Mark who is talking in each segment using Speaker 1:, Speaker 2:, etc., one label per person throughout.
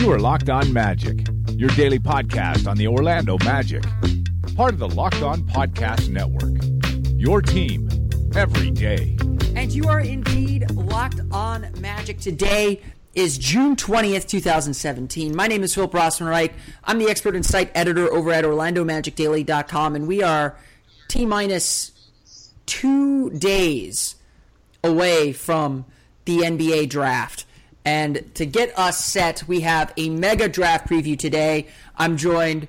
Speaker 1: You are Locked On Magic, your daily podcast on the Orlando Magic, part of the Locked On Podcast Network. Your team every day.
Speaker 2: And you are indeed locked on Magic. Today is June 20th, 2017. My name is Philip Rossman-Reich. I'm the expert and site editor over at OrlandoMagicDaily.com, and we are T minus two days away from the NBA draft. And to get us set, we have a mega draft preview today. I'm joined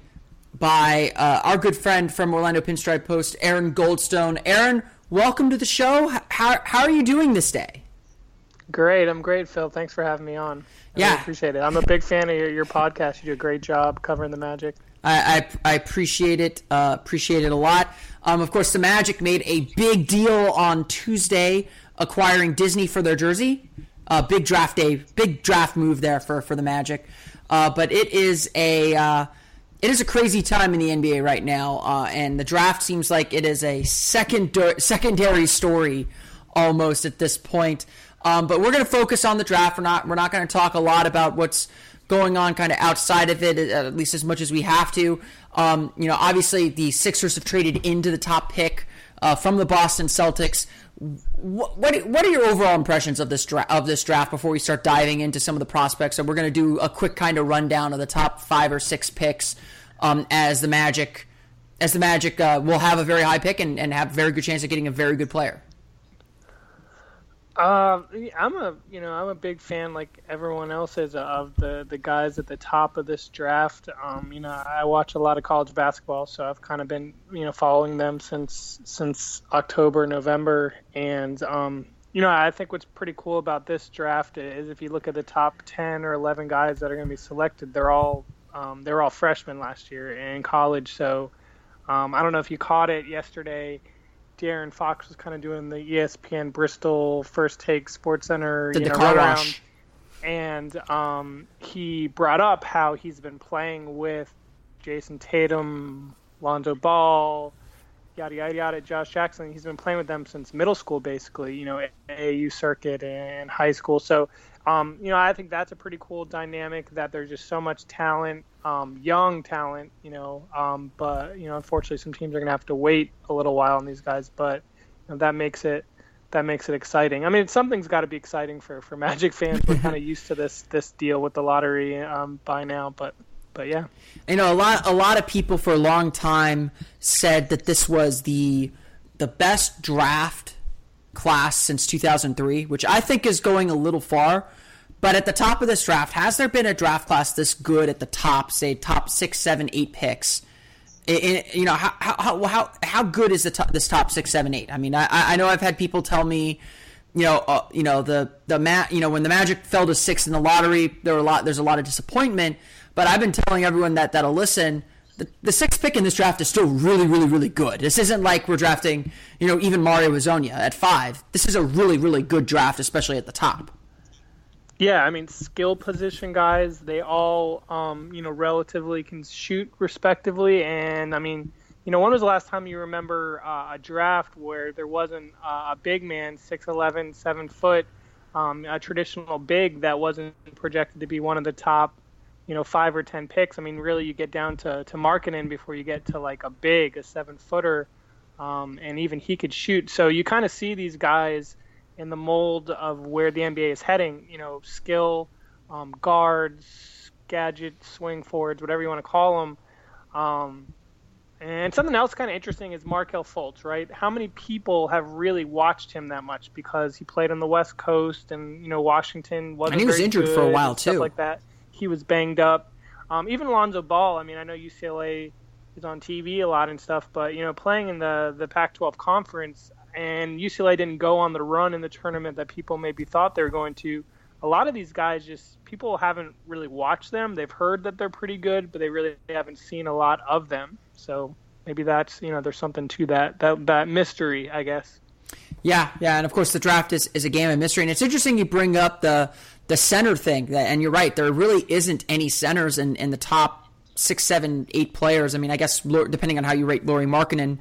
Speaker 2: by uh, our good friend from Orlando Pinstripe Post, Aaron Goldstone. Aaron, welcome to the show. How, how are you doing this day?
Speaker 3: Great. I'm great, Phil. Thanks for having me on. I
Speaker 2: yeah.
Speaker 3: Really appreciate it. I'm a big fan of your, your podcast. You do a great job covering the Magic.
Speaker 2: I, I, I appreciate it. Uh, appreciate it a lot. Um, of course, the Magic made a big deal on Tuesday acquiring Disney for their jersey. Uh, big draft day, big draft move there for, for the Magic. Uh, but it is a uh, it is a crazy time in the NBA right now, uh, and the draft seems like it is a second secondary story almost at this point. Um, but we're going to focus on the draft. We're not we're not going to talk a lot about what's going on kind of outside of it, at least as much as we have to. Um, you know, obviously the Sixers have traded into the top pick uh, from the Boston Celtics. What, what are your overall impressions of this dra- of this draft before we start diving into some of the prospects? So we're going to do a quick kind of rundown of the top five or six picks um, as the Magic as the Magic uh, will have a very high pick and, and have very good chance of getting a very good player.
Speaker 3: Uh, I'm a you know I'm a big fan like everyone else is of the the guys at the top of this draft. Um, you know I watch a lot of college basketball, so I've kind of been you know following them since since October November, and um, you know I think what's pretty cool about this draft is if you look at the top ten or eleven guys that are going to be selected, they're all um, they were all freshmen last year in college. So um, I don't know if you caught it yesterday De'Aaron Fox was kind of doing the ESPN Bristol First Take Sports Center
Speaker 2: Did
Speaker 3: you know,
Speaker 2: car
Speaker 3: around, and um, he brought up how he's been playing with Jayson Tatum, Lonzo Ball, yada yada yada, Josh Jackson. He's been playing with them since middle school, basically. You know, AAU circuit and high school. So, um, you know, I think that's a pretty cool dynamic. That there's just so much talent, um, young talent. You know, um, but you know, unfortunately, some teams are gonna have to wait a little while on these guys. But you know, that makes it that makes it exciting. I mean, something's got to be exciting for for Magic fans. We're kind of used to this this deal with the lottery um, by now, but but yeah.
Speaker 2: You know, a lot a lot of people for a long time said that this was the the best draft class since 2003, which I think is going a little far. But at the top of this draft, has there been a draft class this good at the top, say top six, seven, eight picks? You know, how, how how how good is the top, this top six, seven, eight? I mean, I I know I've had people tell me, you know, uh, you know the the ma- you know when the Magic fell to six in the lottery, there were a lot there's a lot of disappointment. But I've been telling everyone that that'll listen. The, sixth pick in this draft is still really, really, really good. This isn't like we're drafting, you know, even Mario Hezonja at five. This is a really, really good draft, especially at the top.
Speaker 3: Yeah, I mean, skill position guys, they all, um, you know, relatively can shoot respectively. And I mean, you know, when was the last time you remember uh, a draft where there wasn't uh, a big man, 6'11, 7 foot, um, a traditional big that wasn't projected to be one of the top, you know, five or 10 picks? I mean, really, you get down to, to Markkanen before you get to like a big, a seven footer, um, and even he could shoot. So you kind of see these guys in the mold of where the NBA is heading. You know, skill, um, guards, gadget, swing forwards, whatever you want to call them. Um, and something else kind of interesting is Markelle Fultz, right? How many people have really watched him that much because he played on the West Coast and you know Washington wasn't.
Speaker 2: And he was injured for a while too.
Speaker 3: like that. He was banged up. Um, even Lonzo Ball. I mean, I know UCLA is on TV a lot and stuff, but you know, playing in the the Pac-12 conference, and UCLA didn't go on the run in the tournament that people maybe thought they were going to. a lot of these guys just people haven't really watched them. They've heard that they're pretty good, but they really haven't seen a lot of them. So maybe that's you know there's something to that that that mystery, I guess.
Speaker 2: Yeah, yeah, and of course the draft is, is a game of mystery, and it's interesting you bring up the the center thing, and you're right. There really isn't any centers in, in the top six, seven, eight players. I mean, I guess depending on how you rate Lauri Markkanen,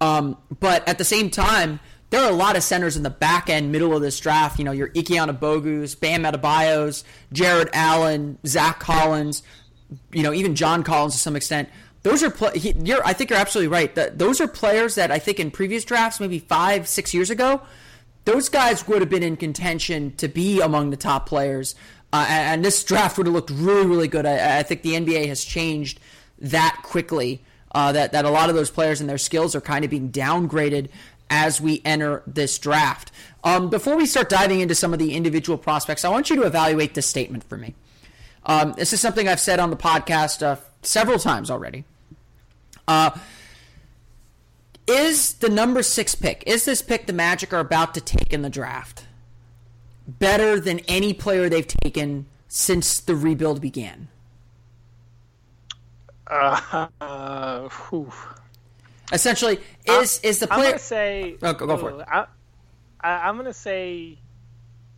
Speaker 2: um, but at the same time, there are a lot of centers in the back end, middle of this draft. You know, your Ike Anigbogus, Bam Adebayos, Jarrett Allen, Zach Collins, you know, even John Collins to some extent. Those are pl- he, I think you're absolutely right. The, those are players that I think in previous drafts, maybe five, six years ago, those guys would have been in contention to be among the top players. Uh, and, this draft would have looked really, really good. I, I think the NBA has changed that quickly. Uh, that that a lot of those players and their skills are kind of being downgraded as we enter this draft. Um, before we start diving into some of the individual prospects, I want you to evaluate this statement for me. Um, this is something I've said on the podcast uh, several times already. Uh, is the number six pick, is this pick the Magic are about to take in the draft better than any player they've taken since the rebuild began?
Speaker 3: Uh, uh,
Speaker 2: Essentially, is is the player? I'm
Speaker 3: gonna say.
Speaker 2: Oh, go, go for it.
Speaker 3: I, I, am gonna say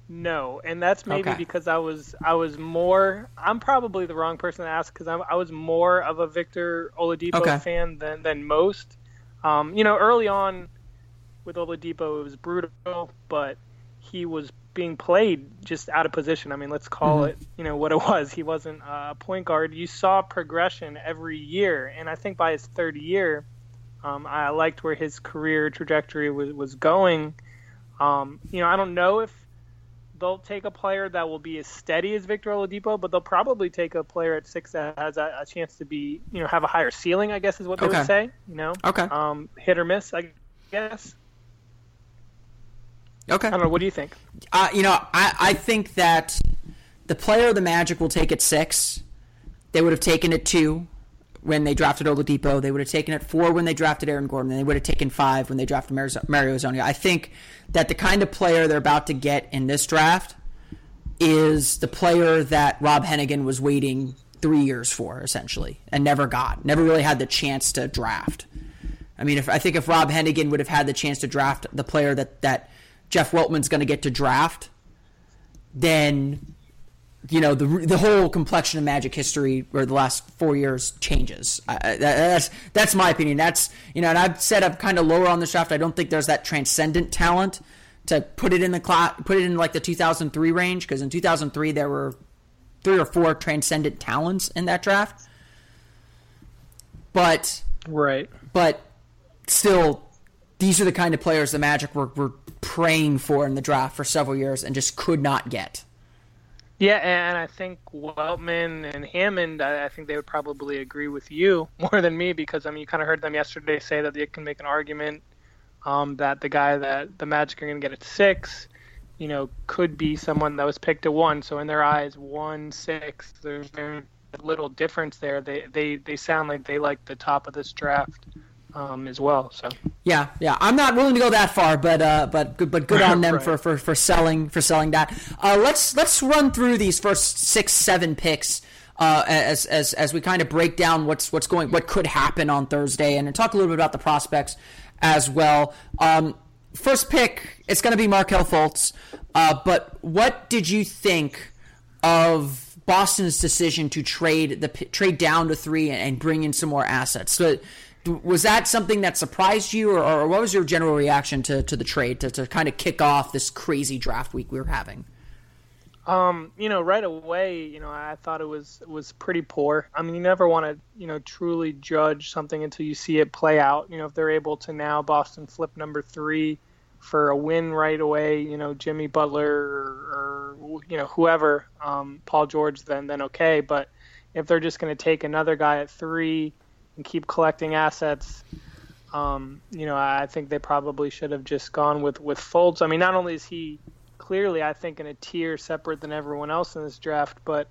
Speaker 3: no, and that's maybe okay. because I was I was more. I'm probably the wrong person to ask because I was more of a Victor Oladipo okay. fan than than most. Um, you know, early on with Oladipo, it was brutal, but he was being played just out of position. I mean, let's call mm-hmm. it, you know, what it was. He wasn't a point guard. You saw progression every year, and I think by his third year, um, I liked where his career trajectory was was going. Um, you know, I don't know if they'll take a player that will be as steady as Victor Oladipo, but they'll probably take a player at six that has a, a chance to be, you know, have a higher ceiling. I guess is what they
Speaker 2: okay.
Speaker 3: would say. You know,
Speaker 2: okay,
Speaker 3: um, hit or miss, I guess.
Speaker 2: Okay.
Speaker 3: I don't know. What do you think?
Speaker 2: Uh, you know, I, I think that the player of the Magic will take it six. They would have taken it two when they drafted Oladipo. They would have taken it four when they drafted Aaron Gordon. And they would have taken five when they drafted Mario Hezonja. I think that the kind of player they're about to get in this draft is the player that Rob Hennigan was waiting three years for, essentially, and never got. Never really had the chance to draft. I mean, if I think if Rob Hennigan would have had the chance to draft the player that that Jeff Weltman's going to get to draft, then you know the the whole complexion of Magic history or the last four years changes. that, that's that's my opinion. That's you know, and I've said I'm kind of lower on the draft. I don't think there's that transcendent talent to put it in the class, put it in like the 2003 range because in 2003 there were three or four transcendent talents in that draft. But
Speaker 3: right,
Speaker 2: but still, these are the kind of players the Magic were, were praying for in the draft for several years and just could not get.
Speaker 3: Yeah, and I think Weltman and Hammond, I, think they would probably agree with you more than me because I mean, you kind of heard them yesterday say that they can make an argument um, that the guy that the Magic are going to get at six, you know, could be someone that was picked at one. So in their eyes, one six, there's very little difference there. They they they sound like they like the top of this draft um, as well. So
Speaker 2: yeah, yeah, I'm not willing to go that far, but uh, but good, but good on them
Speaker 3: right.
Speaker 2: for, for, for selling for selling that. Uh, let's let's run through these first six seven picks. Uh, as, as as we kind of break down what's what's going what could happen on Thursday and talk a little bit about the prospects as well. Um, first pick, it's going to be Markelle Fultz. Uh, but what did you think of Boston's decision to trade the trade down to three and bring in some more assets? So was that something that surprised you, or, or what was your general reaction to, to the trade to, to kind of kick off this crazy draft week we were having?
Speaker 3: Um, you know, right away, you know, I thought it was was pretty poor. I mean, you never want to, you know, truly judge something until you see it play out. You know, if they're able to now Boston flip number three for a win right away, you know, Jimmy Butler or, or you know whoever, um, Paul George, then then okay. But if they're just going to take another guy at three and keep collecting assets. Um, you know, I think they probably should have just gone with with Fultz. I mean, not only is he clearly, I think, in a tier separate than everyone else in this draft, but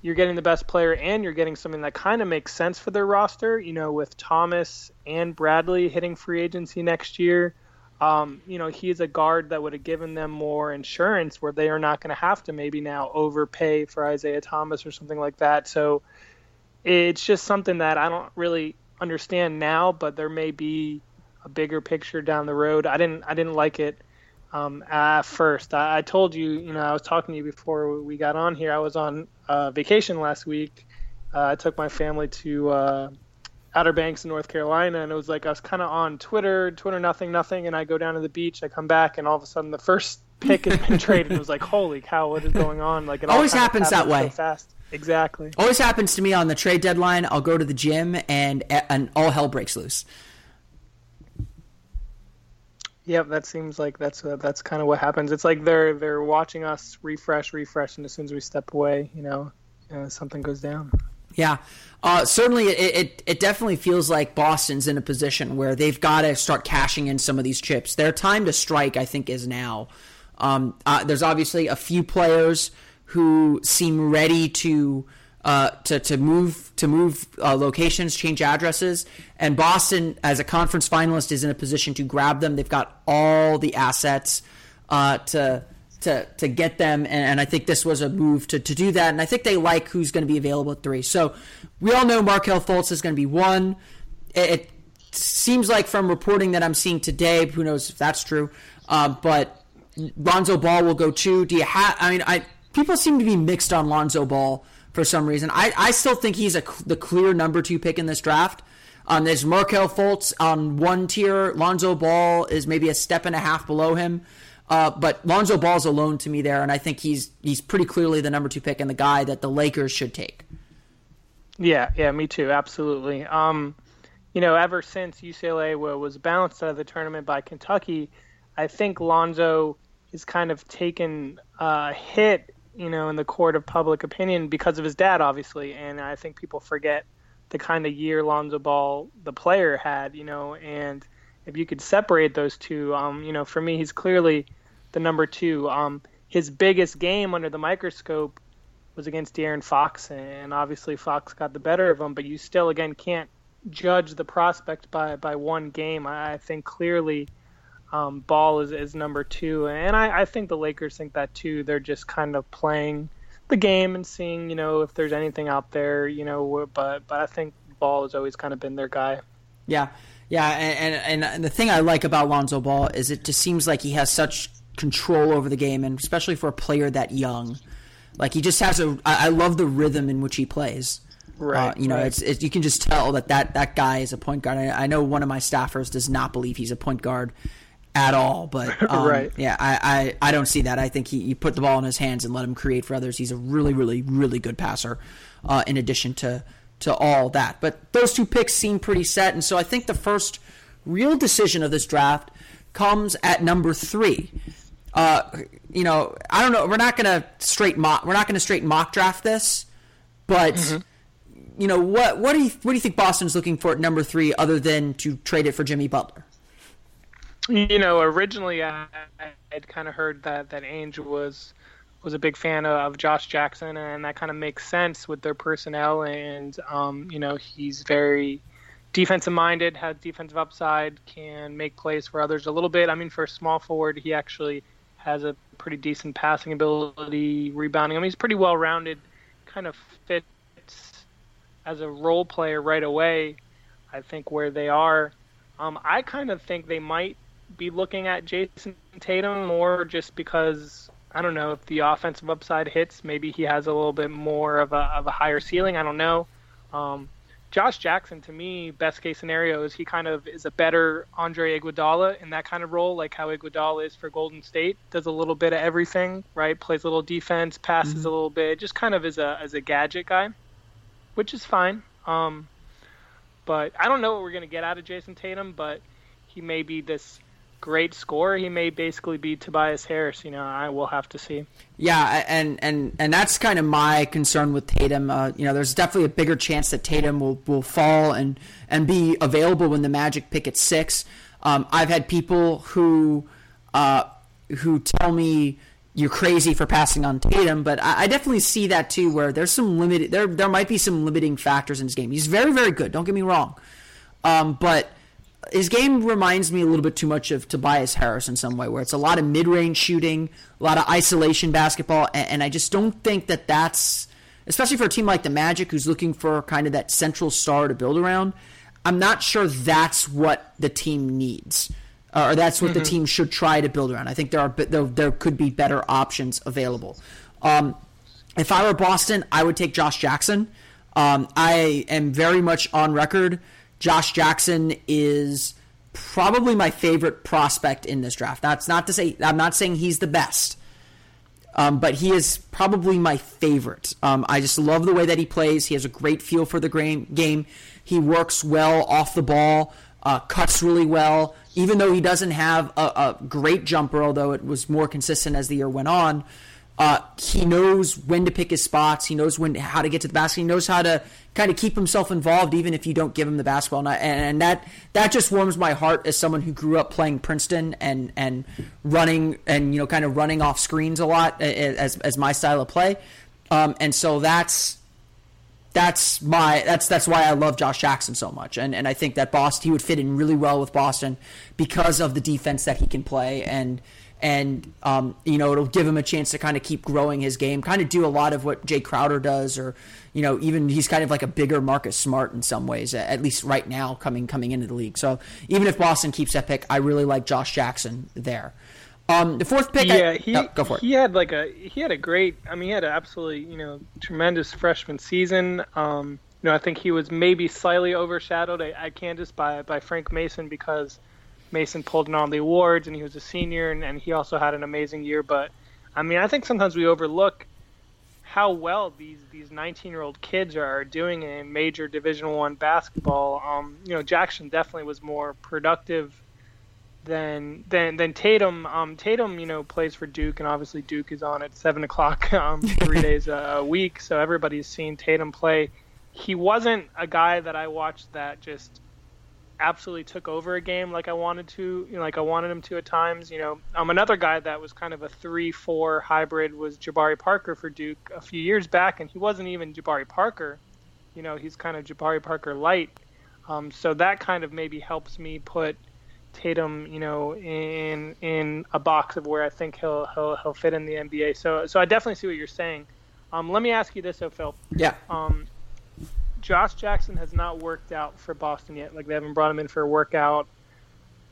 Speaker 3: you're getting the best player and you're getting something that kind of makes sense for their roster. You know, with Thomas and Bradley hitting free agency next year, um, you know, he's a guard that would have given them more insurance where they are not going to have to maybe now overpay for Isaiah Thomas or something like that. So it's just something that I don't really understand now, but there may be a bigger picture down the road. I didn't I didn't like it um, at first. I, I, told you, you know, I was talking to you before we got on here. I was on uh, vacation last week. Uh, I took my family to uh, Outer Banks in North Carolina, and it was like I was kind of on Twitter, Twitter nothing, nothing, and I go down to the beach. I come back, and all of a sudden the first pick has been traded. It was like, holy cow, what is going on? Like it
Speaker 2: always happens that way.
Speaker 3: So fast. Exactly.
Speaker 2: Always happens to me on the trade deadline. I'll go to the gym, and and all hell breaks loose.
Speaker 3: Yep, that seems like that's uh, that's kind of what happens. It's like they're they're watching us refresh, refresh, and as soon as we step away, you know, uh, something goes down.
Speaker 2: Yeah, uh, certainly it, it, it definitely feels like Boston's in a position where they've got to start cashing in some of these chips. Their time to strike, I think, is now. Um, uh, there's obviously a few players who seem ready to uh, to to move to move uh, locations, change addresses, and Boston, as a conference finalist, is in a position to grab them. They've got all the assets uh, to to to get them, and, and, I think this was a move to, to do that. And I think they like who's going to be available at three. So we all know Markelle Fultz is going to be one. It, it, seems like from reporting that I'm seeing today, who knows if that's true, uh, but Lonzo Ball will go two. Do you have? I mean, I people seem to be mixed on Lonzo Ball for some reason. I, I still think he's a, the clear number two pick in this draft. Um, there's Markelle Fultz on one tier. Lonzo Ball is maybe a step and a half below him. Uh, but Lonzo Ball's alone to me there, and I think he's he's pretty clearly the number two pick and the guy that the Lakers should take.
Speaker 3: Yeah, yeah, me too, absolutely. Um, you know, ever since UCLA was bounced out of the tournament by Kentucky, I think Lonzo has kind of taken a hit you know, in the court of public opinion because of his dad, obviously. And I think people forget the kind of year Lonzo Ball, the player, had, you know, and if you could separate those two, um, you know, for me, he's clearly the number two. Um, his biggest game under the microscope was against De'Aaron Fox, and obviously Fox got the better of him, but you still, again, can't judge the prospect by, by one game. I think clearly – um, Ball is, is number two, and I, I think the Lakers think that too. They're just kind of playing the game and seeing, you know, if there's anything out there, you know. But but I think Ball has always kind of been their guy.
Speaker 2: Yeah, yeah, and and, and the thing I like about Lonzo Ball is it just seems like he has such control over the game, and especially for a player that young, like he just has a. I love the rhythm in which he plays.
Speaker 3: Right. Uh,
Speaker 2: you know,
Speaker 3: right.
Speaker 2: it's, it's, you can just tell that that, that guy is a point guard. I, I know one of my staffers does not believe he's a point guard at all. But um,
Speaker 3: right.
Speaker 2: yeah, I, I, I, don't see that. I think he you put the ball in his hands and let him create for others. He's a really, really, really good passer. Uh, in addition to to all that, but those two picks seem pretty set, and so I think the first real decision of this draft comes at number three. Uh, you know, I don't know. We're not gonna straight mock. We're not gonna straight mock draft this, but. Mm-hmm. You know what? What do you what do you think Boston's looking for at number three, other than to trade it for Jimmy Butler?
Speaker 3: You know, originally I had kind of heard that that Ainge was was a big fan of Josh Jackson, and that kind of makes sense with their personnel. And um, you know, he's very defensive minded, has defensive upside, can make plays for others a little bit. I mean, for a small forward, he actually has a pretty decent passing ability, rebounding. I mean, he's pretty well rounded. Kind of fits as a role player right away. I think where they are. Um, I kind of think they might be looking at Jayson Tatum more just because I don't know if the offensive upside hits. Maybe he has a little bit more of a of a higher ceiling. I don't know. Um, Josh Jackson, to me, best case scenario is he kind of is a better Andre Iguodala in that kind of role, like how Iguodala is for Golden State. Does a little bit of everything, right? Plays a little defense, passes mm-hmm. a little bit, just kind of as a as a gadget guy, which is fine. Um, but I don't know what we're gonna get out of Jayson Tatum, but he may be this great scorer, he may basically be Tobias Harris. You know, I will have to see.
Speaker 2: Yeah, and and and that's kind of my concern with Tatum. Uh, you know, there's definitely a bigger chance that Tatum will will fall and and be available when the Magic pick at six. Um, I've had people who uh, who tell me you're crazy for passing on Tatum, but I, I, definitely see that too. Where there's some limited there there might be some limiting factors in his game. He's very very good. Don't get me wrong, um, but his game reminds me a little bit too much of Tobias Harris in some way, where it's a lot of mid-range shooting, a lot of isolation basketball, and, and I just don't think that that's, especially for a team like the Magic, who's looking for kind of that central star to build around. I'm not sure that's what the team needs, or that's what mm-hmm. the team should try to build around. I think there are there, there could be better options available. Um, if I were Boston, I would take Josh Jackson. Um, I am very much on record Josh Jackson is probably my favorite prospect in this draft. That's not to say I'm not saying he's the best, um, but he is probably my favorite. Um, I just love the way that he plays. He has a great feel for the game. He works well off the ball, uh, cuts really well. Even though he doesn't have a, a great jumper, although it was more consistent as the year went on. Uh, he knows when to pick his spots. He knows when how to get to the basket. He knows how to kind of keep himself involved, even if you don't give him the basketball. And, and that that just warms my heart as someone who grew up playing Princeton and and running and you know kind of running off screens a lot as as my style of play. Um, and so that's that's my that's that's why I love Josh Jackson so much, and and I think that Boston he would fit in really well with Boston because of the defense that he can play and and um, you know it'll give him a chance to kind of keep growing his game, kind of do a lot of what Jae Crowder does, or you know even he's kind of like a bigger Marcus Smart in some ways, at least right now coming coming into the league. So even if Boston keeps that pick, I really like Josh Jackson there. Um, the fourth pick,
Speaker 3: yeah, I, he
Speaker 2: oh, go for it.
Speaker 3: He had like a he had a great, I mean, he had an absolutely you know tremendous freshman season. Um, you know, I think he was maybe slightly overshadowed at Kansas by by Frank Mason because Mason pulled in all the awards and he was a senior and, and he also had an amazing year. But I mean, I think sometimes we overlook how well these these 19 year old kids are doing in major Division One basketball. Um, you know, Jackson definitely was more productive than than than Tatum. Um, Tatum, you know, plays for Duke, and obviously Duke is on at seven o'clock um, three days a week, so everybody's seen Tatum play. He wasn't a guy that I watched that just absolutely took over a game like I wanted to, you know, like I wanted him to at times. You know, um, another guy that was kind of a three-four hybrid was Jabari Parker for Duke a few years back, and he wasn't even Jabari Parker. You know, he's kind of Jabari Parker light. Um, so that kind of maybe helps me put Tatum, you know, in in a box of where I think he'll he'll he'll fit in the NBA. So so I definitely see what you're saying. Um, let me ask you this, though, Phil.
Speaker 2: Yeah.
Speaker 3: Um, Josh Jackson has not worked out for Boston yet. Like they haven't brought him in for a workout.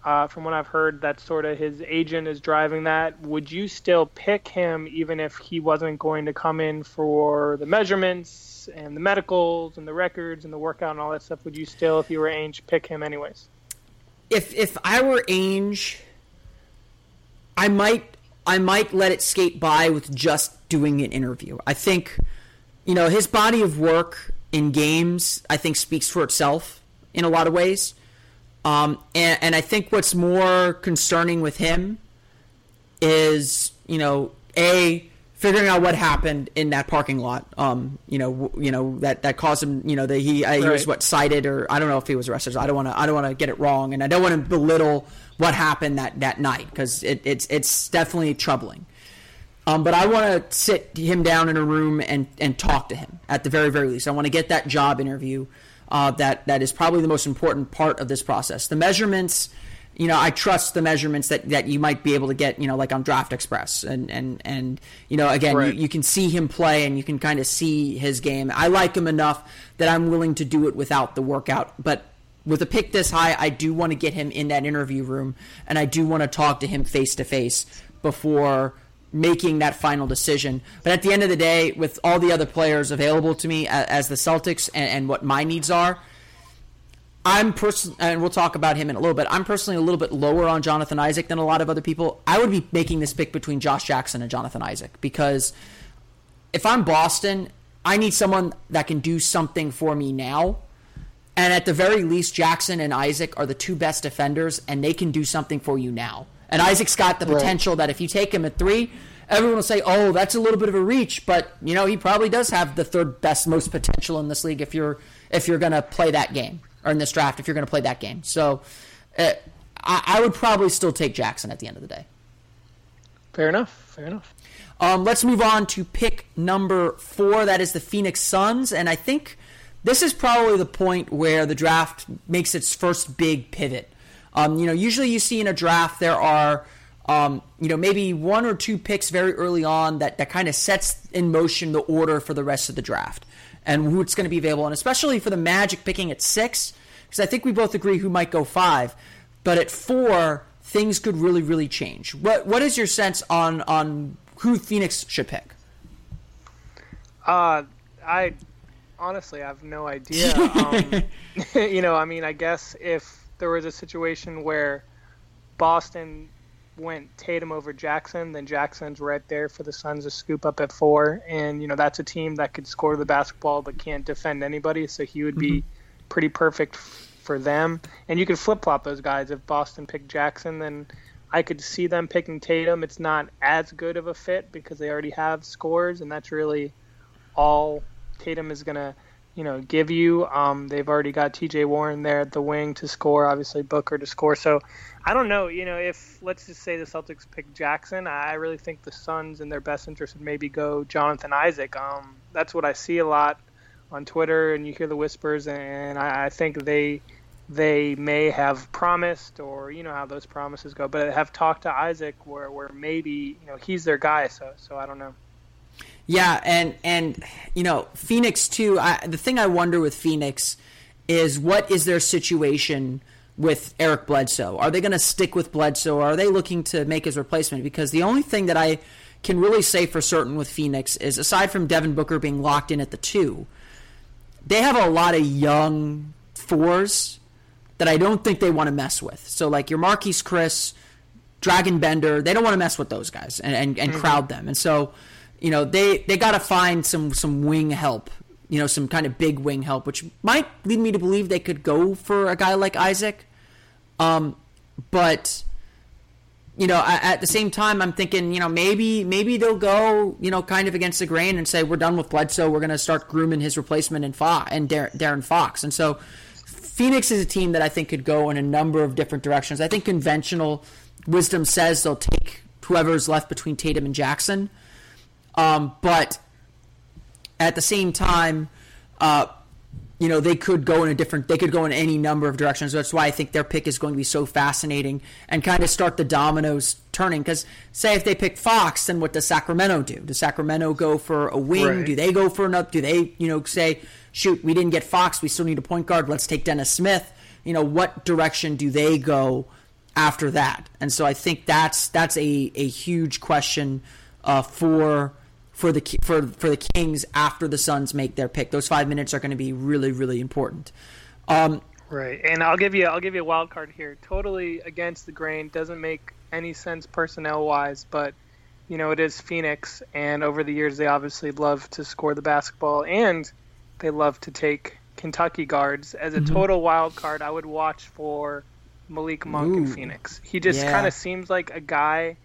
Speaker 3: Uh, from what I've heard, that sort of his agent is driving that. Would you still pick him even if he wasn't going to come in for the measurements and the medicals and the records and the workout and all that stuff? Would you still, if you were Ainge, pick him anyways?
Speaker 2: If if I were Ainge, I might I might let it skate by with just doing an interview. I think, you know, his body of work in games, I think speaks for itself in a lot of ways. Um, and, and I think what's more concerning with him is, you know, a figuring out what happened in that parking lot. Um, you know, w- you know that that caused him. You know that he uh, he was what cited or I don't know if he was arrested. I don't want to I don't want to get it wrong, and I don't want to belittle what happened that that night because it, it's it's definitely troubling. Um, but I want to sit him down in a room and, and talk to him at the very, very least. I want to get that job interview. Uh, that that is probably the most important part of this process. The measurements, you know, I trust the measurements that, that you might be able to get, you know, like on Draft Express, and and and you know, again, right. you, you can see him play and you can kind of see his game. I like him enough that I'm willing to do it without the workout, but with a pick this high, I do want to get him in that interview room, and I do want to talk to him face to face before making that final decision. But at the end of the day, with all the other players available to me as, the Celtics and, and, what my needs are, I'm person, and we'll talk about him in a little bit. I'm personally a little bit lower on Jonathan Isaac than a lot of other people. I would be making this pick between Josh Jackson and Jonathan Isaac because if I'm Boston, I need someone that can do something for me now. And at the very least, Jackson and Isaac are the two best defenders, and they can do something for you now. And Isaac's got the potential right. that if you take him at three, everyone will say, "Oh, that's a little bit of a reach," but you know he probably does have the third best, most potential in this league if you're if you're going to play that game or in this draft if you're going to play that game. So, uh, I, I, would probably still take Jackson at the end of the day.
Speaker 3: Fair enough. Fair enough.
Speaker 2: Um, let's move on to pick number four. That is the Phoenix Suns, and I think this is probably the point where the draft makes its first big pivot Um, you know, usually you see in a draft there are, um, you know, maybe one or two picks very early on that, that kind of sets in motion the order for the rest of the draft and who's going to be available. And especially for the Magic picking at six, because I think we both agree who might go five. But at four, things could really, really change. What What is your sense on on who Phoenix should pick?
Speaker 3: Uh, I honestly have no idea. Um, you know, I mean, I guess if there was a situation where Boston went Tatum over Jackson, then Jackson's right there for the Suns to scoop up at four. And, you know, that's a team that could score the basketball but can't defend anybody. So he would be mm-hmm. pretty perfect for them. And you could flip flop those guys. If Boston picked Jackson, then I could see them picking Tatum. It's not as good of a fit because they already have scores, and that's really all Tatum is going to you know give you. Um, they've already got T.J. Warren there at the wing to score, obviously Booker to score. So I don't know. You know, if let's just say the Celtics pick Jackson, I really think the Suns in their best interest would maybe go Jonathan Isaac. Um, that's what I see a lot on Twitter, and you hear the whispers, and I, I think they they may have promised, or you know how those promises go, but have talked to Isaac where where maybe you know he's their guy. So so I don't know.
Speaker 2: Yeah, and and you know Phoenix too. I, the thing I wonder with Phoenix is what is their situation with Eric Bledsoe? Are they going to stick with Bledsoe, or are they looking to make his replacement? Because the only thing that I can really say for certain with Phoenix is, aside from Devin Booker being locked in at the two, they have a lot of young fours that I don't think they want to mess with. So like your Marquese Chriss, Dragan Bender, they don't want to mess with those guys and, and, and mm-hmm. crowd them. And so you know they they got to find some some wing help you know some kind of big wing help which might lead me to believe they could go for a guy like isaac. Um but you know at the same time i'm thinking you know maybe maybe they'll go you know kind of against the grain and say we're done with bledsoe. We're going to start grooming his replacement in fox and De'Aaron fox. And so phoenix is a team that i think could go in a number of different directions. I think conventional wisdom says they'll take whoever's left between tatum and jackson um, but at the same time, uh, you know, they could go in a different, they could go in any number of directions. That's why I think their pick is going to be so fascinating and kind of start the dominoes turning. Because, say, if they pick Fox, then what does Sacramento do? Does Sacramento go for a wing? Right. Do they go for another? Do they, you know, say, shoot, we didn't get Fox, we still need a point guard, let's take Dennis Smith? You know, what direction do they go after that? And so I think that's that's a, a huge question uh, for for the for for the Kings after the Suns make their pick. Those five minutes are going to be really really important. Um,
Speaker 3: right, and I'll give you I'll give you a wild card here. Totally against the grain, doesn't make any sense personnel wise, but you know it is Phoenix, and over the years they obviously love to score the basketball, and they love to take Kentucky guards. As a mm-hmm. total wild card, I would watch for Malik Monk Ooh, in Phoenix. He just yeah. kind of seems like a guy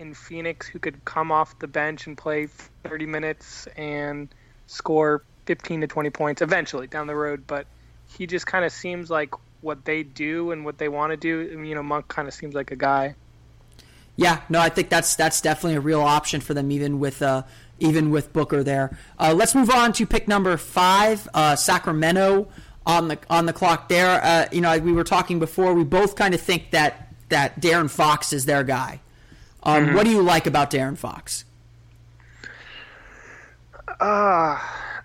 Speaker 3: in Phoenix who could come off the bench and play 30 minutes and score 15 to 20 points eventually down the road. But he just kind of seems like what they do and what they want to do. You know, Monk kind of seems like a guy.
Speaker 2: Yeah, no, I think that's that's definitely a real option for them, even with uh, even with Booker there. Uh, let's move on to pick number five, uh, Sacramento on the on the clock there. Uh, you know, we were talking before. We both kind of think that that De'Aaron Fox is their guy. Um, mm-hmm. What do you like about De'Aaron Fox?
Speaker 3: Uh,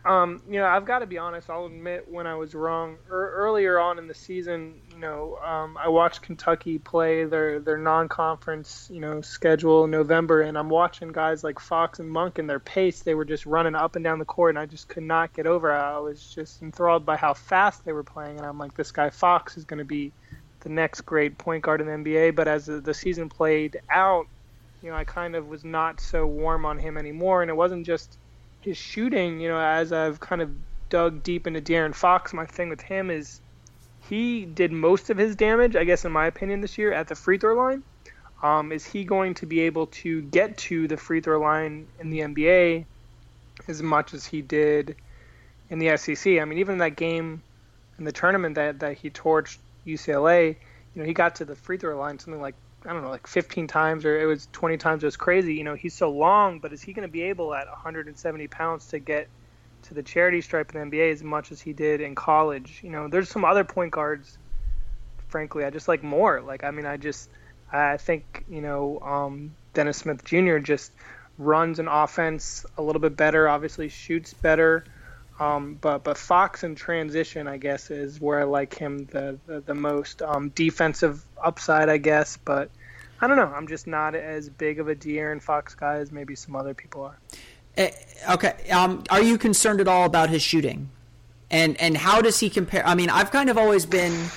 Speaker 3: um, you know, I've got to be honest. I'll admit when I was wrong. Er, earlier on in the season, you know, um, I watched Kentucky play their their non-conference, you know, schedule in November, and I'm watching guys like Fox and Monk and their pace. They were just running up and down the court, and I just could not get over. It. I was just enthralled by how fast they were playing, and I'm like, this guy Fox is going to be the next great point guard in the NBA. But as the, the season played out, you know, I kind of was not so warm on him anymore. And it wasn't just his shooting, you know, as I've kind of dug deep into De'Aaron Fox, my thing with him is he did most of his damage, I guess, in my opinion, this year at the free throw line. Um, is he going to be able to get to the free throw line in the NBA as much as he did in the SEC? I mean, even that game in the tournament that, that he torched UCLA, you know, he got to the free throw line something like I don't know, like 15 times or it was 20 times. It was crazy. You know, he's so long, but is he going to be able at 170 pounds to get to the charity stripe in the NBA as much as he did in college? You know, there's some other point guards frankly. I just like more. Like I mean, I just I think you know um, Dennis Smith Jr. just runs an offense a little bit better. Obviously, shoots better. Um, but but Fox in transition, I guess, is where I like him the the, the most. Um, defensive upside, I guess, but I don't know. I'm just not as big of a De'Aaron Fox guy as maybe some other people are.
Speaker 2: Uh, okay, um, are you concerned at all about his shooting, and and how does he compare? I mean, I've kind of always been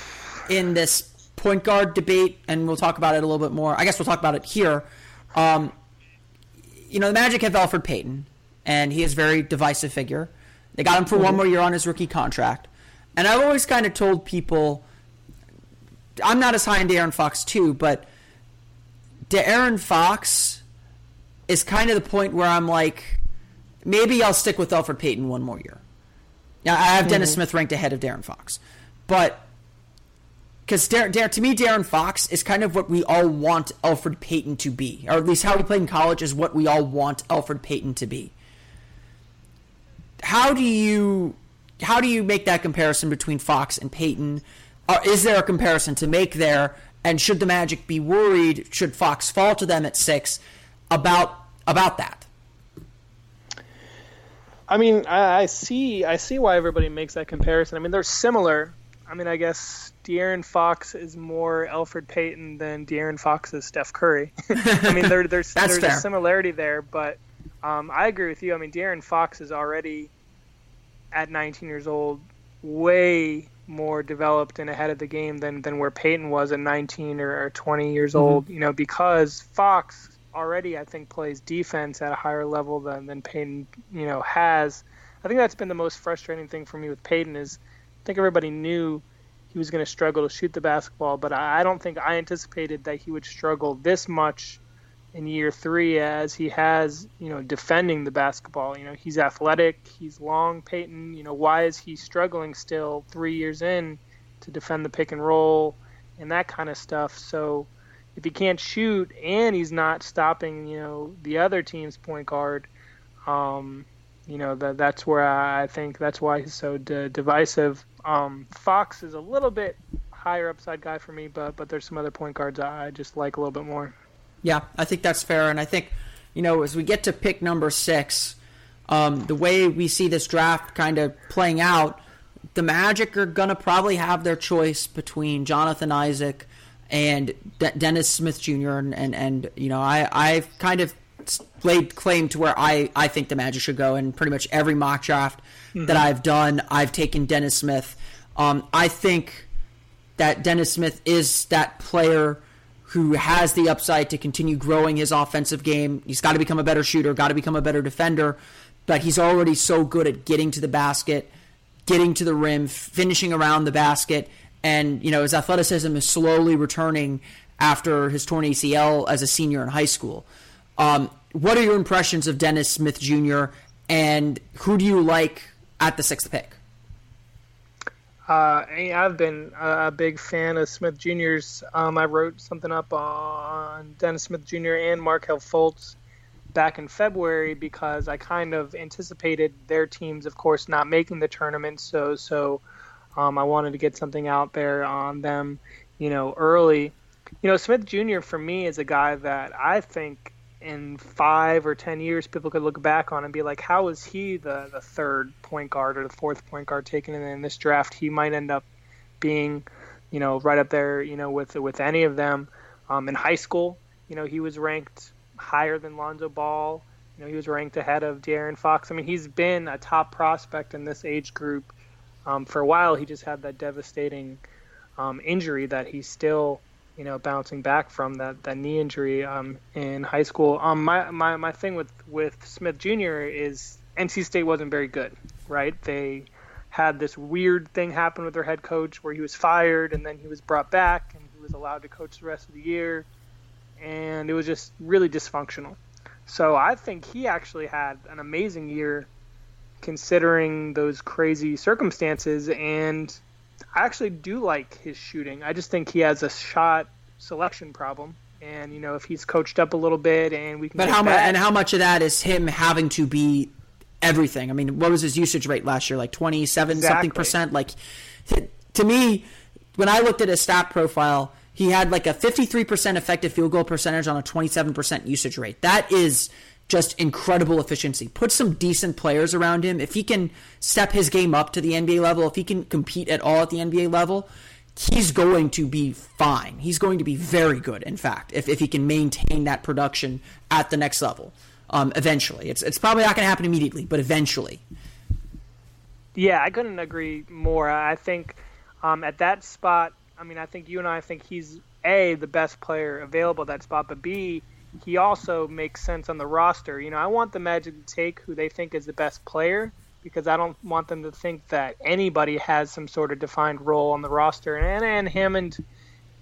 Speaker 2: in this point guard debate, and we'll talk about it a little bit more. I guess we'll talk about it here. Um, you know, the Magic have Elfrid Payton, and he is a very divisive figure. They got him for one more year on his rookie contract. And I've always kind of told people I'm not as high in De'Aaron Fox too, but De'Aaron Fox is kind of the point where I'm like, maybe I'll stick with Elfrid Payton one more year. Now I have Dennis mm-hmm. Smith ranked ahead of De'Aaron Fox, but because Dar- Dar- to me, De'Aaron Fox is kind of what we all want Elfrid Payton to be, or at least how he played in college is what we all want Elfrid Payton to be. How do you how do you make that comparison between Fox and Payton? Uh, is there a comparison to make there? And should the Magic be worried? Should Fox fall to them at six about about that?
Speaker 3: I mean, I, I see I see why everybody makes that comparison. I mean, they're similar. I mean, I guess De'Aaron Fox is more Elfrid Payton than De'Aaron Fox is Steph Curry. I mean, there, there's there's
Speaker 2: fair.
Speaker 3: a similarity there, but um, I agree with you. I mean, De'Aaron Fox is already at 19 years old, way more developed and ahead of the game than, than where Payton was at 19 or, or 20 years
Speaker 2: Mm-hmm.
Speaker 3: old. You know, because Fox already, I think, plays defense at a higher level than than Payton, you know, has. I think that's been the most frustrating thing for me with Payton is I think everybody knew he was going to struggle to shoot the basketball, but I don't think I anticipated that he would struggle this much in year three as he has, you know, defending the basketball. You know, he's athletic, he's long, Payton. You know, why is he struggling still three years in to defend the pick and roll and that kind of stuff? So if he can't shoot and he's not stopping, you know, the other team's point guard, um, you know, that that's where I think that's why he's so d- divisive. Um, Fox is a little bit higher upside guy for me, but but there's some other point guards I just like a little bit more.
Speaker 2: Yeah, I think that's fair, and I think you know as we get to pick number six, um, the way we see this draft kind of playing out, the Magic are gonna probably have their choice between Jonathan Isaac and De- Dennis Smith Jr. and and, and you know I I've kind of laid claim to where I I think the Magic should go, and pretty much every mock draft that I've done, I've taken Dennis Smith. Um, I think that Dennis Smith is that player who has the upside to continue growing his offensive game. He's got to become a better shooter, got to become a better defender, but he's already so good at getting to the basket, getting to the rim, finishing around the basket, and you know his athleticism is slowly returning after his torn ACL as a senior in high school. Um, what are your impressions of Dennis Smith Jr. and who do you like at the sixth pick?
Speaker 3: Uh, I've been a a big fan of Smith Jr.'s. Um, I wrote something up on Dennis Smith Jr. and Markelle Fultz back in February because I kind of anticipated their teams, of course, not making the tournament. So, so um, I wanted to get something out there on them, you know, early. You know, Smith Jr. for me is a guy that I think in five or ten years people could look back on and be like, how is he the, the third point guard or the fourth point guard taken And in this draft? He might end up being, you know, right up there, you know, with with any of them. Um, in high school, you know, he was ranked higher than Lonzo Ball. You know, he was ranked ahead of De'Aaron Fox. I mean, he's been a top prospect in this age group um, for a while. He just had that devastating um, injury that he still, you know, bouncing back from that, that knee injury um, in high school. Um, my, my my thing with with Smith Jr. is NC State wasn't very good, right? They had this weird thing happen with their head coach where he was fired and then he was brought back and he was allowed to coach the rest of the year, and it was just really dysfunctional. So I think he actually had an amazing year considering those crazy circumstances and I actually do like his shooting. I just think he has a shot selection problem. And you know, if he's coached up a little bit, and we can.
Speaker 2: But how much and how much of that is him having to be everything? I mean, what was his usage rate last year? Like twenty seven something percent. Like to, to me, when I looked at his stat profile, he had like a 53% effective field goal percentage on a 27% usage rate. That is just incredible efficiency. Put some decent players around him. If he can step his game up to the NBA level, if he can compete at all at the NBA level, he's going to be fine. He's going to be very good, in fact, if, if he can maintain that production at the next level um, eventually. It's, it's probably not going to happen immediately, but eventually.
Speaker 3: Yeah, I couldn't agree more. I think um, at that spot, I mean, I think you and I think he's A, the best player available at that spot, but B, he also makes sense on the roster. You know, I want the Magic to take who they think is the best player because I don't want them to think that anybody has some sort of defined role on the roster. And and Hammond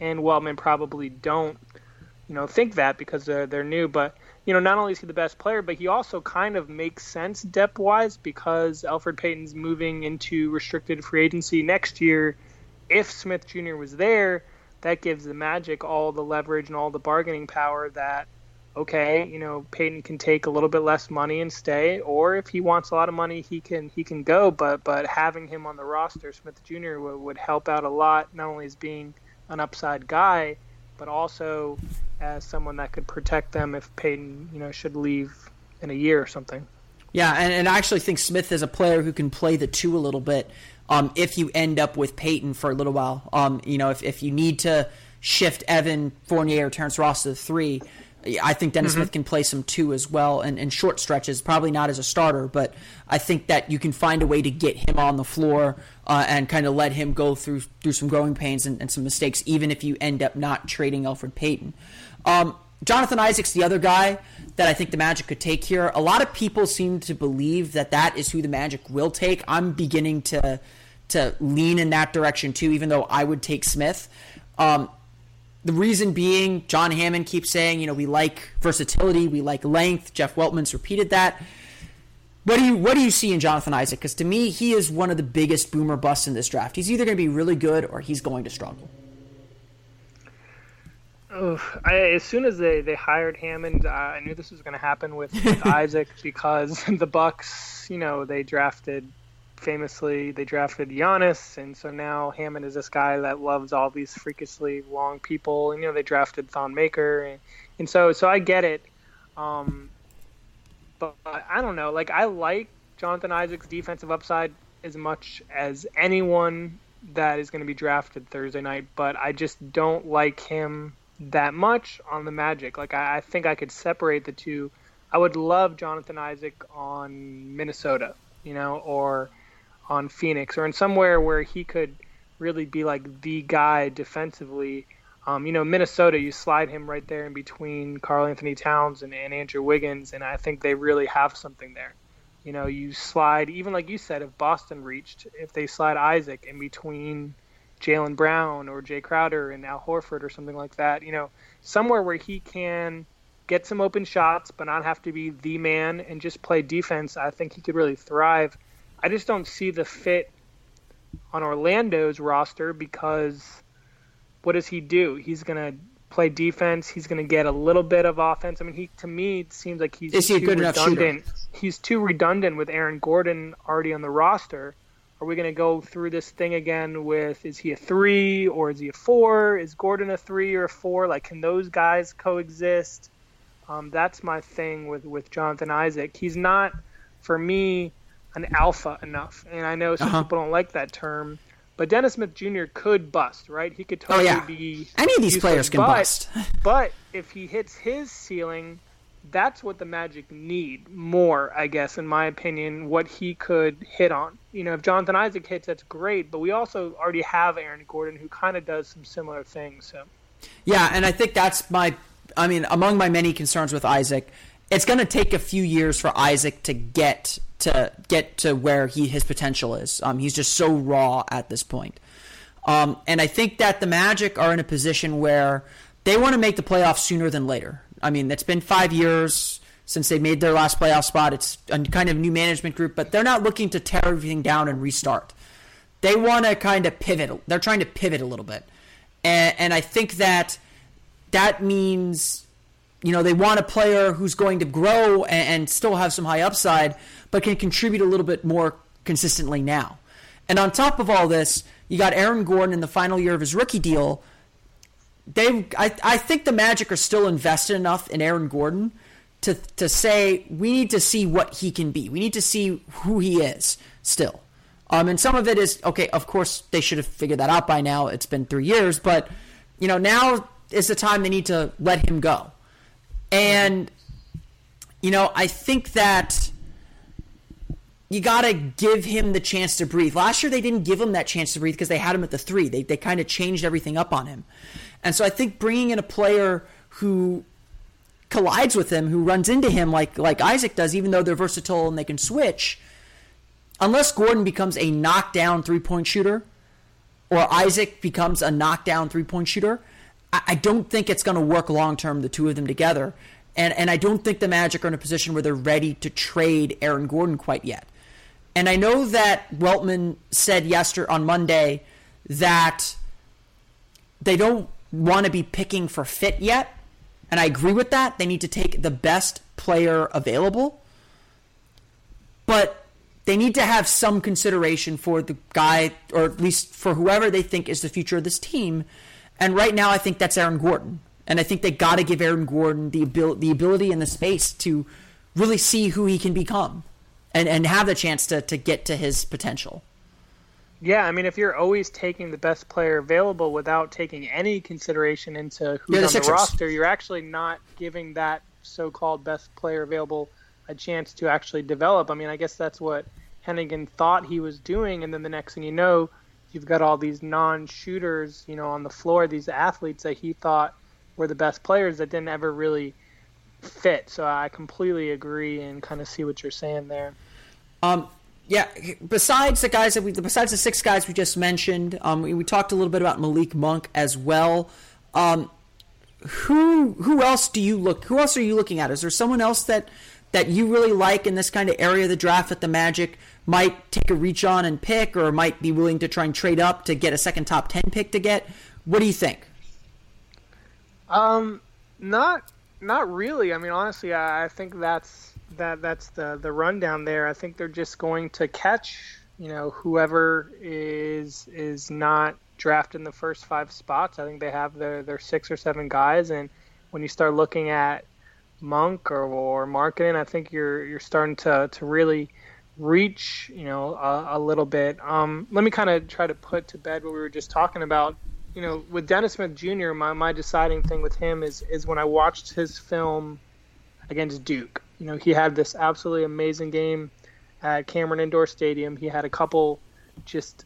Speaker 3: and Weltman probably don't, you know, think that because they're they're new. But you know, not only is he the best player, but he also kind of makes sense depth wise because Elfrid Payton's moving into restricted free agency next year. If Smith Jr. was there, that gives the Magic all the leverage and all the bargaining power that okay, you know, Payton can take a little bit less money and stay, or if he wants a lot of money, he can he can go. But but having him on the roster, Smith Jr. would, would help out a lot, not only as being an upside guy, but also as someone that could protect them if Payton, you know, should leave in a year or something.
Speaker 2: Yeah, and, and I actually think Smith is a player who can play the two a little bit. Um, if you end up with Payton for a little while, um, you know, if, if you need to shift Evan Fournier or Terrence Ross to the three, I think Dennis mm-hmm. Smith can play some two as well and in short stretches, probably not as a starter, but I think that you can find a way to get him on the floor uh, and kind of let him go through through some growing pains and, and, some mistakes, even if you end up not trading Elfrid Payton. Um, Jonathan Isaac's the other guy that I think the Magic could take here. A lot of people seem to believe that that is who the Magic will take. I'm beginning to to lean in that direction too, even though I would take Smith. Um, the reason being, John Hammond keeps saying, you know, we like versatility, we like length. Jeff Weltman's repeated that. What do you what do you see in Jonathan Isaac? Because to me, he is one of the biggest boomer busts in this draft. He's either going to be really good or he's going to struggle.
Speaker 3: Oh, I, as soon as they, they hired Hammond, uh, I knew this was going to happen with, with Isaac because the Bucks, you know, they drafted famously they drafted Giannis, and so now Hammond is this guy that loves all these freakishly long people. And you know they drafted Thon Maker, and, and so so I get it. Um, but I don't know. Like I like Jonathan Isaac's defensive upside as much as anyone that is going to be drafted Thursday night, but I just don't like him that much on the Magic. Like I, I think I could separate the two. I would love Jonathan Isaac on Minnesota, you know, or on Phoenix or in somewhere where he could really be like the guy defensively. Um, you know, Minnesota, you slide him right there in between Karl-Anthony Towns and, and Andrew Wiggins, and I think they really have something there. You know, you slide, even like you said, if Boston reached, if they slide Isaac in between Jaylen Brown or Jae Crowder and Al Horford or something like that, you know, somewhere where he can get some open shots but not have to be the man and just play defense, I think he could really thrive. I just don't see the fit on Orlando's roster because what does he do? He's gonna play defense. He's gonna get a little bit of offense. I mean, he to me it seems like he's
Speaker 2: is he
Speaker 3: too
Speaker 2: good
Speaker 3: redundant. He's too redundant with Aaron Gordon already on the roster. Are we gonna go through this thing again with is he a three or is he a four? Is Gordon a three or a four? Like, can those guys coexist? Um, that's my thing with with Jonathan Isaac. He's not for me an alpha enough. And I know some uh-huh. people don't like that term, but Dennis Smith Jr. could bust, right? He could totally
Speaker 2: oh, yeah.
Speaker 3: be.
Speaker 2: Any of these players can
Speaker 3: but,
Speaker 2: bust.
Speaker 3: but if he hits his ceiling, that's what the Magic need more, I guess, in my opinion, what he could hit on. You know, if Jonathan Isaac hits, that's great, but we also already have Aaron Gordon who kind of does some similar things. So.
Speaker 2: Yeah, and I think that's my. I mean, among my many concerns with Isaac, it's going to take a few years for Isaac to get to get to where he his potential is. Um, he's just so raw at this point. Um, and I think that the Magic are in a position where they want to make the playoffs sooner than later. I mean, it's been five years since they made their last playoff spot. It's a kind of new management group, but they're not looking to tear everything down and restart. They want to kind of pivot. They're trying to pivot a little bit, and, and I think that that means you know, they want a player who's going to grow and, and, still have some high upside, but can contribute a little bit more consistently now. And on top of all this, You got Aaron Gordon in the final year of his rookie deal. They, I, I think the Magic are still invested enough in Aaron Gordon to to say we need to see what he can be. We need to see who he is still. Um, and some of it is okay. Of course, they should have figured that out by now. It's been three years, but you know now is the time they need to let him go. And you know, I think that you got to give him the chance to breathe. Last year, they didn't give him that chance to breathe because they had him at the three. They, they kind of changed everything up on him. And so I think bringing in a player who collides with him, who runs into him like, like Isaac does, even though they're versatile and they can switch, unless Gordon becomes a knockdown three point shooter or Isaac becomes a knockdown three point shooter, I, don't think it's going to work long term, the two of them together. And, and I don't think the Magic are in a position where they're ready to trade Aaron Gordon quite yet. And I know that Weltman said yesterday on Monday that they don't want to be picking for fit yet. And I agree with that. They need to take the best player available. But they need to have some consideration for the guy, or at least for whoever they think is the future of this team. And right now, I think that's Aaron Gordon. And I think they got to give Aaron Gordon the, abil- the ability and the space to really see who he can become and, and have the chance to, to get to his potential.
Speaker 3: Yeah, I mean, if you're always taking the best player available without taking any consideration into who's
Speaker 2: Yeah, the
Speaker 3: on
Speaker 2: Sixers.
Speaker 3: the roster, you're actually not giving that so-called best player available a chance to actually develop. I mean, I guess that's what Hennigan thought he was doing, and then the next thing you know, you've got all these non-shooters, you know, on the floor, these athletes that he thought were the best players that didn't ever really fit. So I completely agree and kind of see what you're saying there.
Speaker 2: Um, yeah. Besides the guys that we, besides the six guys we just mentioned, um, we, we talked a little bit about Malik Monk as well. Um, who who else do you look? Who else are you looking at? Is there someone else that that you really like in this kind of area of the draft that the Magic might take a reach on and pick, or might be willing to try and trade up to get a second top ten pick to get? What do you think?
Speaker 3: Um, not not really. I mean, honestly, I, I think that's that that's the the rundown there. I think they're just going to catch you know whoever is is not drafted in the first five spots. I think they have their their six or seven guys, and when you start looking at Monk or, or Markkanen, I think you're you're starting to to really reach you know a, a little bit. Um, let me kind of try to put to bed what we were just talking about you know, with Dennis Smith Jr., my, my deciding thing with him is is when I watched his film against Duke. You know, he had this absolutely amazing game at Cameron Indoor Stadium. He had a couple just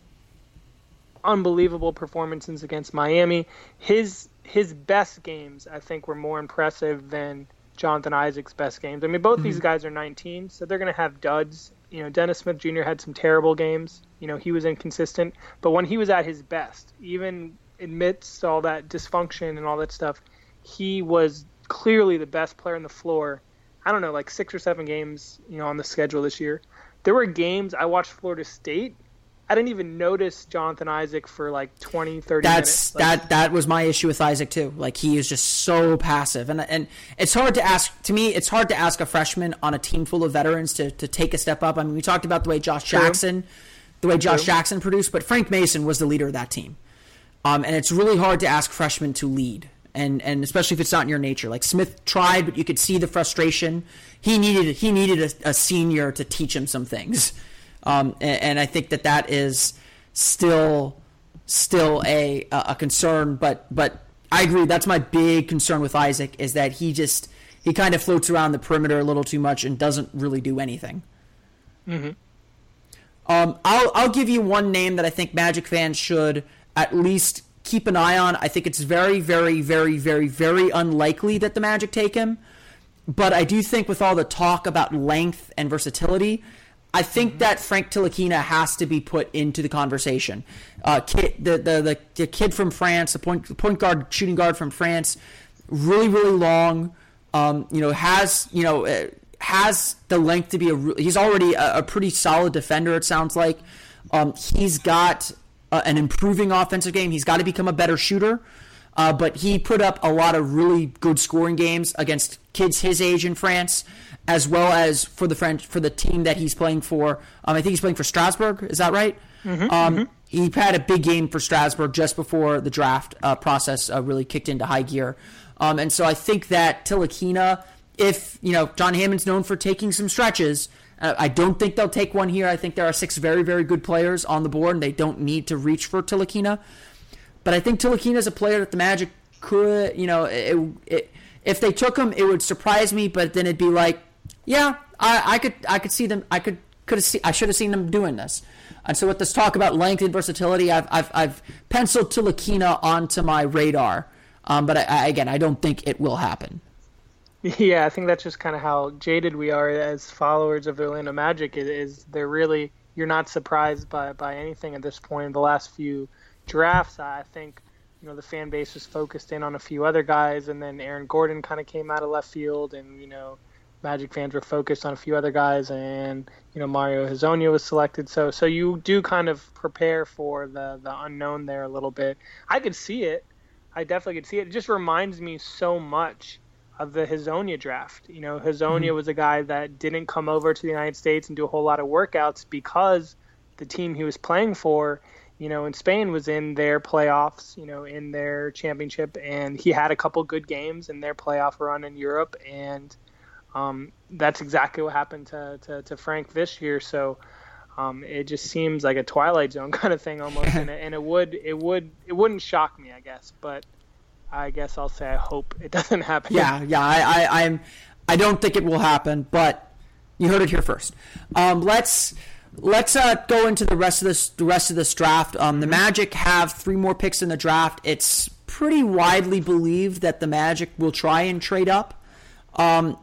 Speaker 3: unbelievable performances against Miami. His his best games, I think, were more impressive than Jonathan Isaac's best games. I mean, both these mm-hmm. guys are 19, so they're going to have duds. You know, Dennis Smith Jr. had some terrible games. You know, he was inconsistent, but when he was at his best, even amidst all that dysfunction and all that stuff, he was clearly the best player on the floor. I don't know, like six or seven games, you know, on the schedule this year. There were games I watched Florida State. I didn't even notice Jonathan Isaac for like 20, 30
Speaker 2: That's
Speaker 3: minutes. Like,
Speaker 2: that that was my issue with Isaac too. Like he is just so passive, and and it's hard to ask. To me, it's hard to ask a freshman on a team full of veterans to to take a step up. I mean, we talked about the way Josh
Speaker 3: True.
Speaker 2: Jackson, the way Josh
Speaker 3: True.
Speaker 2: Jackson produced, but Frank Mason was the leader of that team. Um, and it's really hard to ask freshmen to lead, and and especially if it's not in your nature. Like Smith tried, but you could see the frustration. He needed he needed a, a senior to teach him some things, um, and, and I think that that is still still a a concern. But but I agree. That's my big concern with Isaac is that he just he kind of floats around the perimeter a little too much and doesn't really do anything. Hmm. Um, I'll I'll give you one name that I think Magic fans should at least keep an eye on. I think it's very, very, very, very, very unlikely that the Magic take him. But I do think with all the talk about length and versatility, I think that Frank Ntilikina has to be put into the conversation. Uh, kid, the, the, the, the kid from France, the point, the point guard, shooting guard from France, really, really long. Um, you know, has you know uh, has the length to be a. He's already a, a pretty solid defender. It sounds like. Um, he's got uh, an improving offensive game. He's got to become a better shooter. Uh, but he put up a lot of really good scoring games against kids his age in France, as well as for the French for the team that he's playing for. Um, I think he's playing for Strasbourg. Is that right? um, he had a big game for Strasbourg just before the draft uh, process uh, really kicked into high gear. Um, and so I think that Ntilikina, if, you know, John Hammond's known for taking some stretches, uh, I don't think they'll take one here. I think there are six very, very good players on the board, and they don't need to reach for Ntilikina. But I think Ntilikina is a player that the Magic could, you know, it, it, if they took him, it would surprise me. But then it'd be like, yeah, I, I could, I could see them. I could, could have seen, I should have seen them doing this. And so with this talk about length and versatility, I've, I've, I've penciled Ntilikina onto my radar. Um, but I, I, again, I don't think it will happen.
Speaker 3: Yeah, I think that's just kind of how jaded we are as followers of Orlando Magic. Is they're really you're not surprised by by anything at this point. In the last few drafts, I think you know the fan base was focused in on a few other guys, and then Aaron Gordon kind of came out of left field, and you know Magic fans were focused on a few other guys, and you know Mario Hezonja was selected. So so you do kind of prepare for the the unknown there a little bit. I could see it. I definitely could see it. It just reminds me so much of the Hezonja draft. You know, Hezonja mm-hmm. was a guy that didn't come over to the United States and do a whole lot of workouts because the team he was playing for, you know, in Spain was in their playoffs, you know, in their championship, and he had a couple good games in their playoff run in Europe, and um, that's exactly what happened to, to, to Frank this year. So. Um, it just seems like a Twilight Zone kind of thing almost, and, it, and it would it would it wouldn't shock me, I guess. But I guess I'll say I hope it doesn't happen.
Speaker 2: Yeah, yeah, I, I, I'm, I don't think it will happen, but you heard it here first. Um, let's let's uh, go into the rest of this the rest of this draft. Um, the Magic have three more picks in the draft. It's pretty widely believed that the Magic will try and trade up. Um,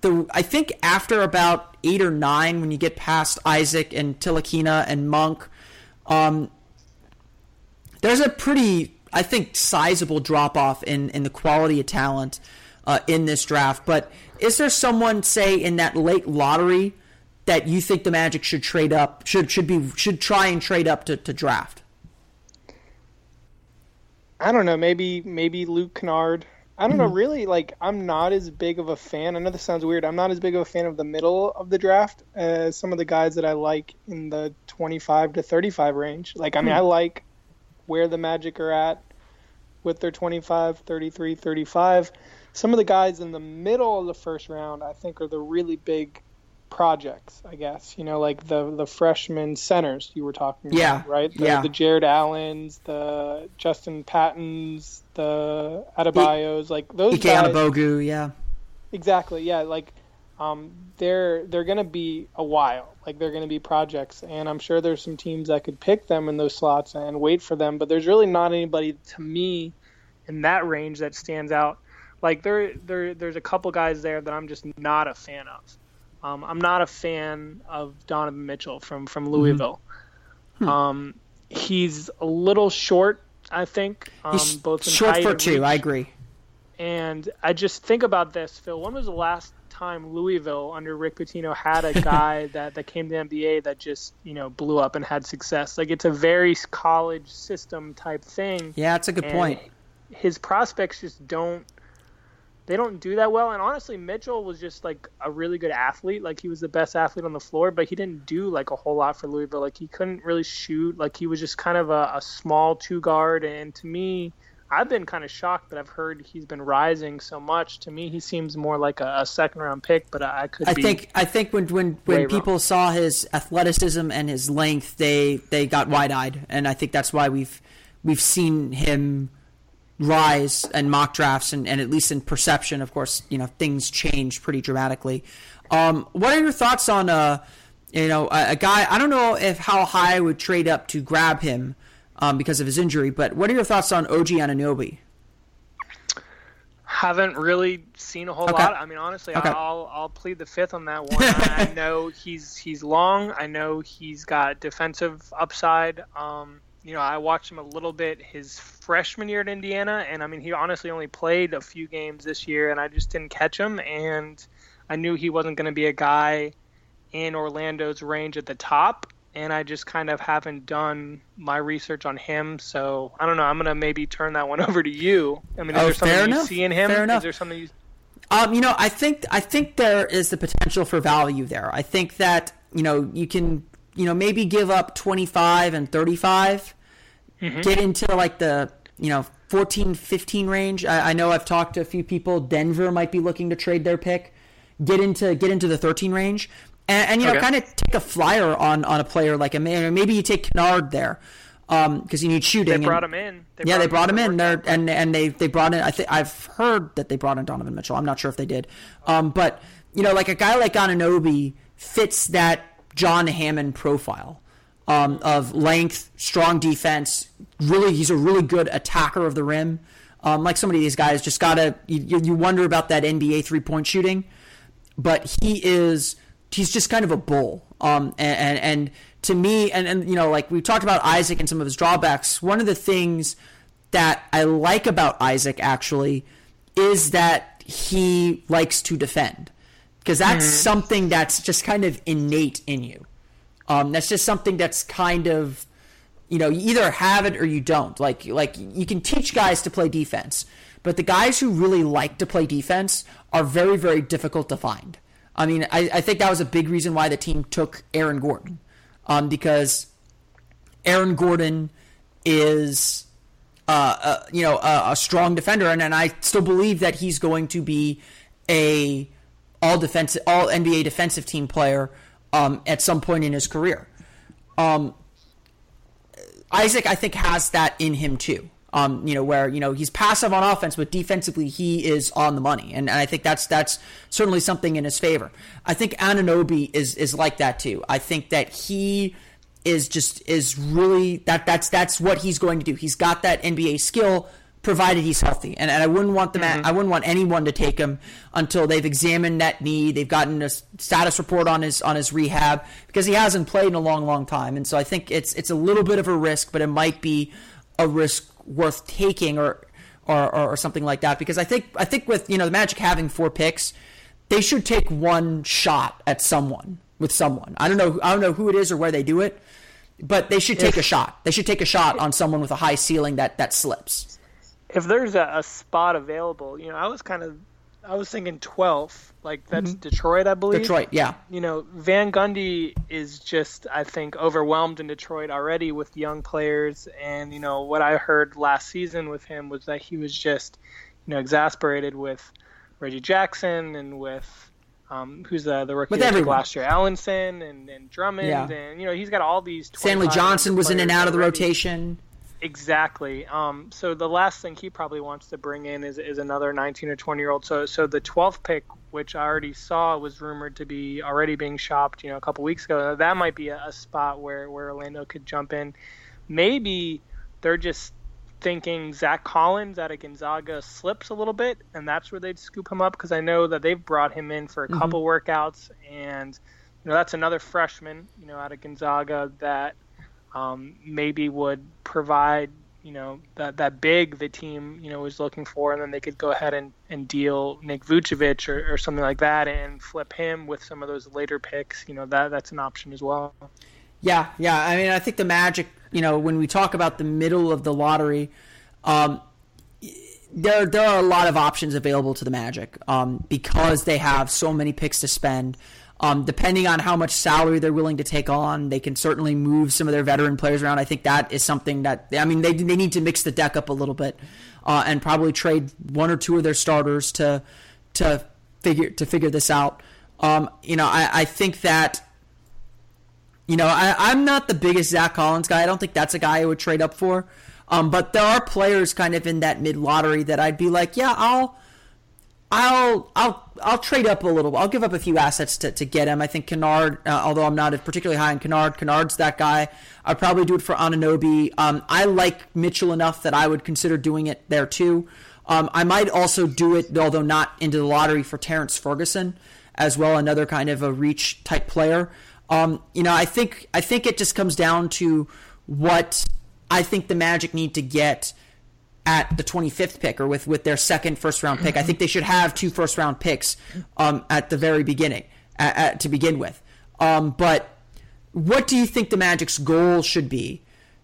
Speaker 2: the I think after about eight or nine, when you get past Isaac and Ntilikina and Monk, um, there's a pretty I think, sizable drop off in, in the quality of talent uh, in this draft. But is there someone, say, in that late lottery that you think the Magic should trade up, should should be should try and trade up to, to draft?
Speaker 3: I don't know. Maybe maybe Luke Kennard. I don't know. Mm-hmm. Really, like I'm not as big of a fan. I know this sounds weird. I'm not as big of a fan of the middle of the draft as some of the guys that I like in the 25 to 35 range. Like I mean. I like where the Magic are at with their 25, 33, 35. Some of the guys in the middle of the first round, I think, are the really big projects, I guess. You know, like the the freshman centers you were talking
Speaker 2: yeah.
Speaker 3: about, right? The,
Speaker 2: yeah.
Speaker 3: the Jarrett Allens, the Justin Pattons, the Adebayos, like those
Speaker 2: Ike
Speaker 3: guys.
Speaker 2: Yeah.
Speaker 3: Exactly, yeah. Like um, they're they're going to be a while. Like they're going to be projects, and I'm sure there's some teams that could pick them in those slots and wait for them. But there's really not anybody to me in that range that stands out. Like there there there's a couple guys there that I'm just not a fan of. Um, I'm not a fan of Donovan Mitchell from from. Louisville. Mm-hmm. Um, he's a little short, I think. Um,
Speaker 2: he's both short for two. I agree.
Speaker 3: And I just think about this, Phil. When was the last time Louisville under Rick Pitino had a guy that, that came to the NBA that just you know blew up and had success. Like it's a very college system type thing.
Speaker 2: Yeah, that's a good point.
Speaker 3: His prospects just don't they don't do that well. And honestly, Mitchell was just like a really good athlete. Like he was the best athlete on the floor, but he didn't do like a whole lot for Louisville. Like he couldn't really shoot. Like he was just kind of a, a small two guard. And to me, I've been kind of shocked that I've heard he's been rising so much. To me, he seems more like a, a second round pick, but I, could.
Speaker 2: I think I think when when when people wrong. saw his athleticism and his length, they they got wide eyed, and I think that's why we've we've seen him rise and mock drafts, and, and at least in perception, of course, you know things change pretty dramatically. Um, what are your thoughts on uh, you know a, a guy? I don't know if how high I would trade up to grab him um, because of his injury. But what are your thoughts on OG Anunoby?
Speaker 3: Haven't really seen a whole okay. lot. I mean, honestly, okay. I'll I'll plead the fifth on that one. I know he's he's long. I know he's got defensive upside. Um, you know, I watched him a little bit his freshman year at Indiana, and I mean, he honestly only played a few games this year, and I just didn't catch him. And I knew he wasn't going to be a guy in Orlando's range at the top and I just kind of haven't done my research on him. So I don't know. I'm gonna maybe turn that one over to you. I mean, is
Speaker 2: oh,
Speaker 3: there something
Speaker 2: enough.
Speaker 3: you see in him?
Speaker 2: Fair enough.
Speaker 3: Is there something you?
Speaker 2: Um, you know, I think I think there is the potential for value there. I think that you know you can you know, maybe give up 25 and 35, get into like the, you know, 14, 15 range. I, I know I've talked to a few people. Denver might be looking to trade their pick. Get into get into the 13 range, and, and you know,
Speaker 3: Okay.
Speaker 2: kind of take a flyer on on a player like a man. Maybe you take Kennard there because you need shooting.
Speaker 3: They brought
Speaker 2: and-
Speaker 3: him in.
Speaker 2: yeah, they brought him
Speaker 3: for
Speaker 2: in
Speaker 3: the
Speaker 2: there, and and they they brought in. I think I've heard that they brought in Donovan Mitchell. I'm not sure if they did, um, but you know, like a guy like Anunoby fits that John Hammond profile um, of length, strong defense. Really, he's a really good attacker of the rim. Um, like some of these guys, just gotta you, you wonder about that NBA three point shooting but he is he's just kind of a bull. Um, and, and, and to me, and, and you know, like we talked about Isaac and some of his drawbacks. One of the things that I like about Isaac actually is that he likes to defend because that's something that's just kind of innate in you. Um, that's just something that's kind of you know you either have it or you don't. Like like you can teach guys to play defense but the guys who really like to play defense are very very difficult to find. I mean i, I think that was a big reason why the team took aaron gordon um, because aaron gordon is uh, uh, you know a, a strong defender and, and i still believe that he's going to be a all defensive all nba defensive team player um, at some point in his career um, Isaac, I think, has that in him too. Um, you know, where you know he's passive on offense, but defensively he is on the money, and, and I think that's that's certainly something in his favor. I think Anunoby is is like that too. I think that he is just is really that that's that's what he's going to do. He's got that NBA skill, provided he's healthy, and, and I wouldn't want them. Mm-hmm. I wouldn't want anyone to take him until they've examined that knee. They've gotten a status report on his on his rehab because he hasn't played in a long, long time, and so I think it's it's a little bit of a risk, but it might be a risk worth taking or or, or, or something like that because I think I think with you know the Magic having four picks, they should take one shot at someone with someone. I don't know I don't know who it is or where they do it, but they should take a shot. They should take a shot on someone with a high ceiling that that slips.
Speaker 3: If there's a, a spot available, you know, I was kind of, I was thinking 12th, like that's Detroit, I believe.
Speaker 2: Mm-hmm. Detroit, yeah.
Speaker 3: You know, Van Gundy is just, I think, overwhelmed in Detroit already with young players, and you know what I heard last season with him was that he was just, you know, exasperated with Reggie Jackson and with. Um, who's the the rookie last year? Ellenson and, and Drummond,
Speaker 2: Yeah.
Speaker 3: and you know he's got all these.
Speaker 2: Stanley Johnson was in and out of the rotation.
Speaker 3: Exactly. Um, so the last thing he probably wants to bring in is, is another 19 or 20 year old. So so the 12th pick, which I already saw was rumored to be already being shopped, you know, a couple weeks ago. That might be a, a spot where where Orlando could jump in. Maybe they're just thinking Zach Collins out of Gonzaga slips a little bit, and that's where they'd scoop him up because I know that they've brought him in for a couple workouts, and you know that's another freshman, you know, out of Gonzaga that um, maybe would provide you know that that big the team you know was looking for, and then they could go ahead and, and deal Nick Vucevic or, or something like that, and flip him with some of those later picks. You know that that's an option as well.
Speaker 2: Yeah, yeah. I mean, I think the Magic, you know, when we talk about the middle of the lottery, um, there there are a lot of options available to the Magic um, because they have so many picks to spend. Um, depending on how much salary they're willing to take on, they can certainly move some of their veteran players around. I think that is something that I mean they they need to mix the deck up a little bit uh, and probably trade one or two of their starters to to figure to figure this out. Um, you know, I, I think that you know, I, I'm not the biggest Zach Collins guy. I don't think that's a guy I would trade up for. Um, but there are players kind of in that mid lottery that I'd be like, yeah, I'll, I'll, I'll, I'll trade up a little. I'll give up a few assets to, to get him. I think Kennard, uh, although I'm not particularly high on Kennard, Kennard's that guy. I'd probably do it for Anunoby. Um, I like Mitchell enough that I would consider doing it there too. Um, I might also do it, although not into the lottery, for Terrance Ferguson as well, another kind of a reach type player. Um, you know, I think I think it just comes down to what I think the Magic need to get at the 25th pick or with, with their second first round pick. I think they should have two first round picks um, at the very beginning at, at, to begin with. Um, but what do you think the Magic's goal should be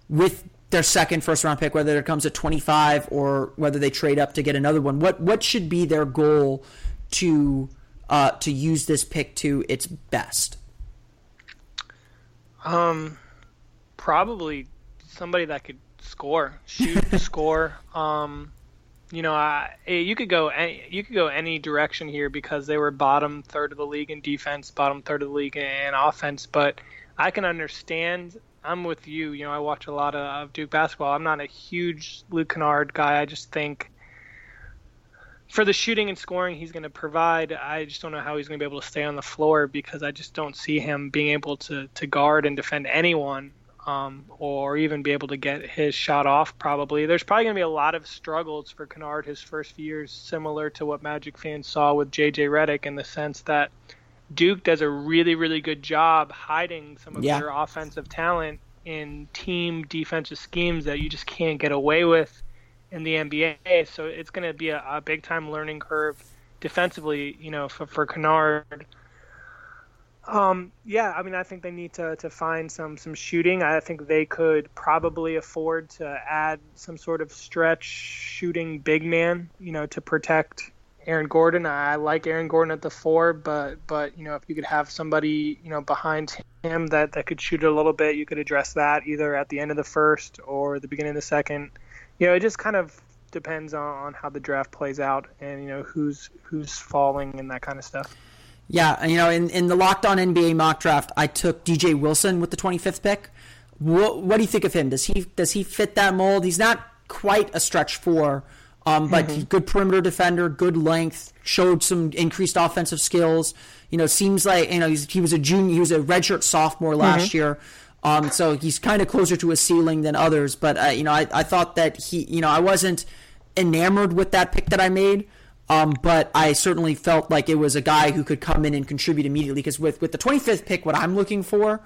Speaker 2: with their second first round pick, whether it comes at 25 or whether they trade up to get another one? What what should be their goal to uh, to use this pick to its best?
Speaker 3: Um, probably somebody that could score, shoot, score. Um, you know, I, you could go any, you could go any direction here because they were bottom third of the league in defense, bottom third of the league in offense. But I can understand. I'm with you. You know, I watch a lot of Duke basketball. I'm not a huge Luke Kennard guy. I just think for the shooting and scoring he's going to provide, I just don't know how he's going to be able to stay on the floor because I just don't see him being able to to guard and defend anyone um, or even be able to get his shot off. Probably there's probably going to be a lot of struggles for Kennard his first few years, similar to what Magic fans saw with JJ Redick, in the sense that Duke does a really really good job hiding some of
Speaker 2: Yeah.
Speaker 3: their offensive talent in team defensive schemes that you just can't get away with in the NBA. So it's going to be a, a big time learning curve defensively, you know, for, for Kennard. Um, yeah, I mean, I think they need to, to find some some shooting. I think they could probably afford to add some sort of stretch shooting big man, you know, to protect Aaron Gordon. I like Aaron Gordon at the four, but but you know, if you could have somebody you know behind him that that could shoot a little bit, you could address that either at the end of the first or the beginning of the second. You know, it just kind of depends on, how the draft plays out and you know who's who's falling and that kind of stuff.
Speaker 2: Yeah, you know, in, in the Locked On NBA mock draft, I took DJ Wilson with the 25th pick. What, what do you think of him? Does he does he fit that mold? He's not quite a stretch four, um, but he's good perimeter defender, good length, showed some increased offensive skills. You know, seems like you know he's, he was a junior, he was a redshirt sophomore last year. Um, so he's kind of closer to a ceiling than others. But uh, you know, I, I thought that he, you know, I wasn't enamored with that pick that I made. Um, but I certainly felt like it was a guy who could come in and contribute immediately. Because with, with the 25th pick, what I'm looking for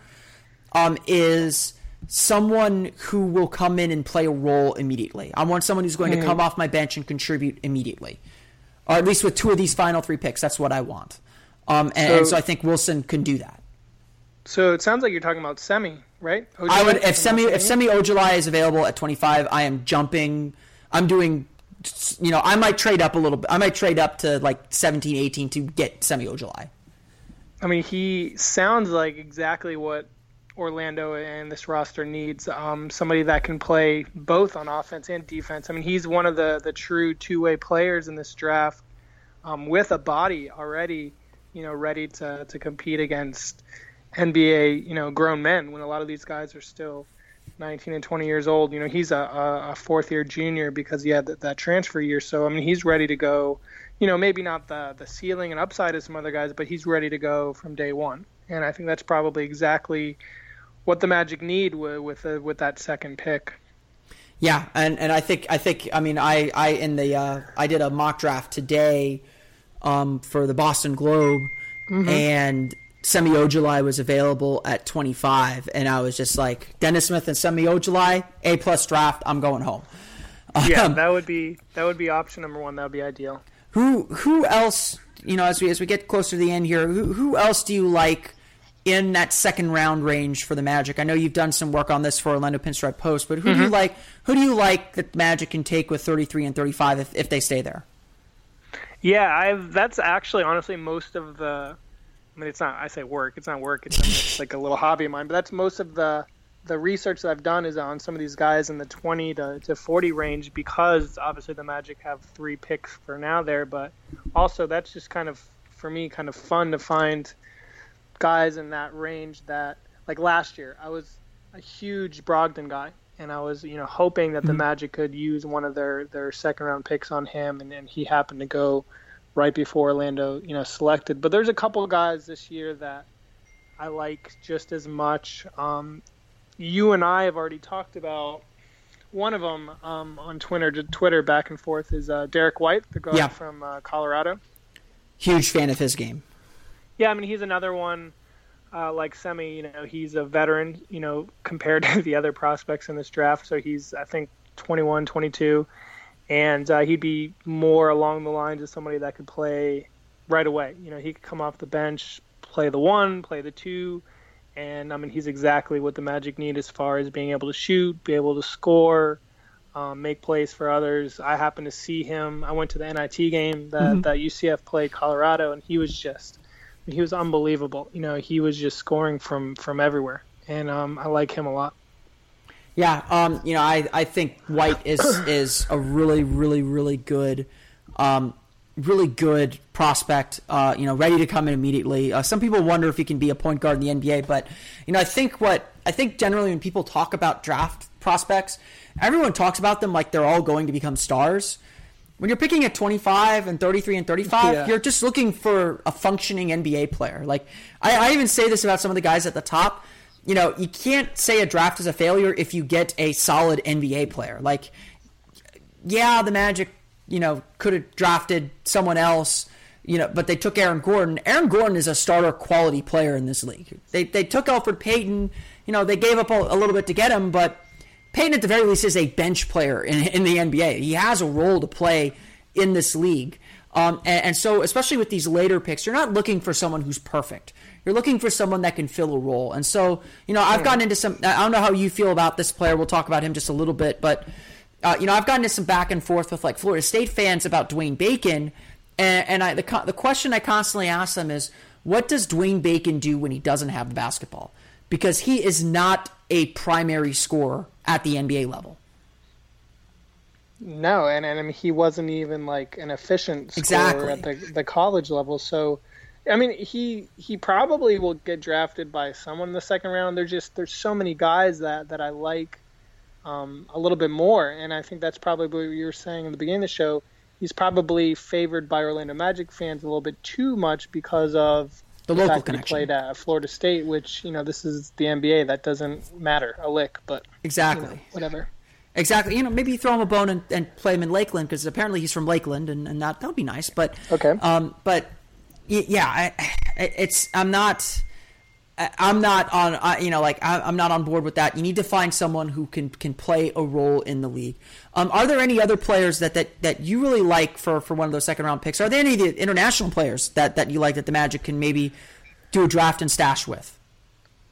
Speaker 2: um, is someone who will come in and play a role immediately. I want someone who's going to come off my bench and contribute immediately. Or at least with two of these final three picks, that's what I want. Um, and, and
Speaker 3: So-
Speaker 2: so I think Wilson can do that.
Speaker 3: So it sounds like you're talking about Semi, right?
Speaker 2: I would if Semi if Semi Ojeleye is available at 25, I am jumping. I'm doing. You know, I might trade up a little bit. I might trade up to like 17, 18 to get Semi Ojeleye.
Speaker 3: I mean, he sounds like exactly what Orlando and this roster needs. Um, somebody that can play both on offense and defense. I mean, he's one of the the true two way players in this draft, um, with a body already, you know, ready to to compete against NBA, you know, grown men. When a lot of these guys are still 19 and 20 years old. You know, he's a, a, fourth year junior because he had that, that transfer year. So I mean, he's ready to go. You know, maybe not the the ceiling and upside of some other guys, but he's ready to go from day one. And I think that's probably exactly what the Magic need with with, uh, with that second pick.
Speaker 2: Yeah, and, and I think I think I mean I I in the uh, I did a mock draft today um, for the Boston Globe, and Semi Ojeleye was available at 25, and I was just like Dennis Smith and Semi Ojeleye, A plus draft. I'm going home.
Speaker 3: Yeah,
Speaker 2: Um,
Speaker 3: that would be that would be option number one. That would be ideal.
Speaker 2: Who who else? You know, as we as we get closer to the end here, who who else do you like in that second round range for the Magic? I know you've done some work on this for Orlando Pinstripe Post, but who do you like? Who do you like that Magic can take with 33 and 35 if, if they stay there?
Speaker 3: Yeah, I've that's actually honestly most of the. I mean, it's not. I say work. It's not work. It's, it's like a little hobby of mine. But that's most of the the research that I've done is on some of these guys in the 20 to, to 40 range because obviously the Magic have three picks for now there. But also that's just kind of for me kind of fun to find guys in that range that like last year I was a huge Brogdon guy and I was you know hoping that the mm-hmm. Magic could use one of their their second round picks on him and, and he happened to go right before Orlando you know selected but there's a couple of guys this year that I like just as much um, you and I have already talked about one of them um, on Twitter Twitter back and forth is uh, Derrick White the guard
Speaker 2: Yeah.
Speaker 3: from uh, Colorado
Speaker 2: Huge fan of his game.
Speaker 3: yeah, I mean he's another one uh, like Semi. You know, he's a veteran. You know, compared to the other prospects in this draft. So he's I think 21, 22, and uh, he'd be more along the lines of somebody that could play right away. You know, he could come off the bench, play the one, play the two, and I mean he's exactly what the Magic need as far as being able to shoot, be able to score. Um, make plays for others. I happened to see him. I went to the NIT game that, that UCF played Colorado, and he was just he was unbelievable. You know, he was just scoring from from everywhere, and um, I like him a lot.
Speaker 2: Yeah, um, you know, I, I think White is is a really, really, really good, um, really good prospect. Uh, you know, ready to come in immediately. Uh, some people wonder if he can be a point guard in the NBA, but you know, I think what I think generally when people talk about draft prospects, everyone talks about them like they're all going to become stars. When you're picking at 25 and 33 and 35,
Speaker 3: Yeah.
Speaker 2: you're just looking for a functioning NBA player. Like I, I even say this about some of the guys at the top. You know, you can't say a draft is a failure if you get a solid NBA player. Like, yeah, the Magic, you know, could have drafted someone else, you know, but they took Aaron Gordon. Aaron Gordon is a starter quality player in this league. They they took Elfrid Payton. You know, they gave up a, a little bit to get him, but Payton at the very least is a bench player in, in the NBA. He has a role to play in this league. Um, and, and so, especially with these later picks, you're not looking for someone who's perfect. You're looking for someone that can fill a role. And so, you know, I've gotten into some. I don't know how you feel about this player. We'll talk about him just a little bit, but uh, you know, I've gotten into some back and forth with like Florida State fans about Dwayne Bacon, and, and I the the question I constantly ask them is, what does Dwayne Bacon do when he doesn't have the basketball? Because he is not a primary scorer at the NBA level.
Speaker 3: No, and, and I mean he wasn't even like an efficient scorer
Speaker 2: Exactly.
Speaker 3: at the the college level. So, I mean he he probably will get drafted by someone in the second round. There's just there's so many guys that that I like um, a little bit more, and I think that's probably what you were saying in the beginning of the show. He's probably favored by Orlando Magic fans a little bit too much because of
Speaker 2: The local
Speaker 3: fact that he
Speaker 2: connection.
Speaker 3: played at Florida State, which you know this is the NBA. That doesn't matter a lick, but you
Speaker 2: Exactly.
Speaker 3: know, whatever.
Speaker 2: Exactly. You know, maybe you throw him a bone and, and play him in Lakeland because apparently he's from Lakeland, and, and that that would be nice. But
Speaker 3: Okay.
Speaker 2: Um, but yeah, I, it's I'm not. I'm not on, you know, like I'm not on board with that. You need to find someone who can can play a role in the league. Um, are there any other players that, that, that you really like for, for one of those second round picks? Are there any of the international players that, that you like that the Magic can maybe do a draft and stash with?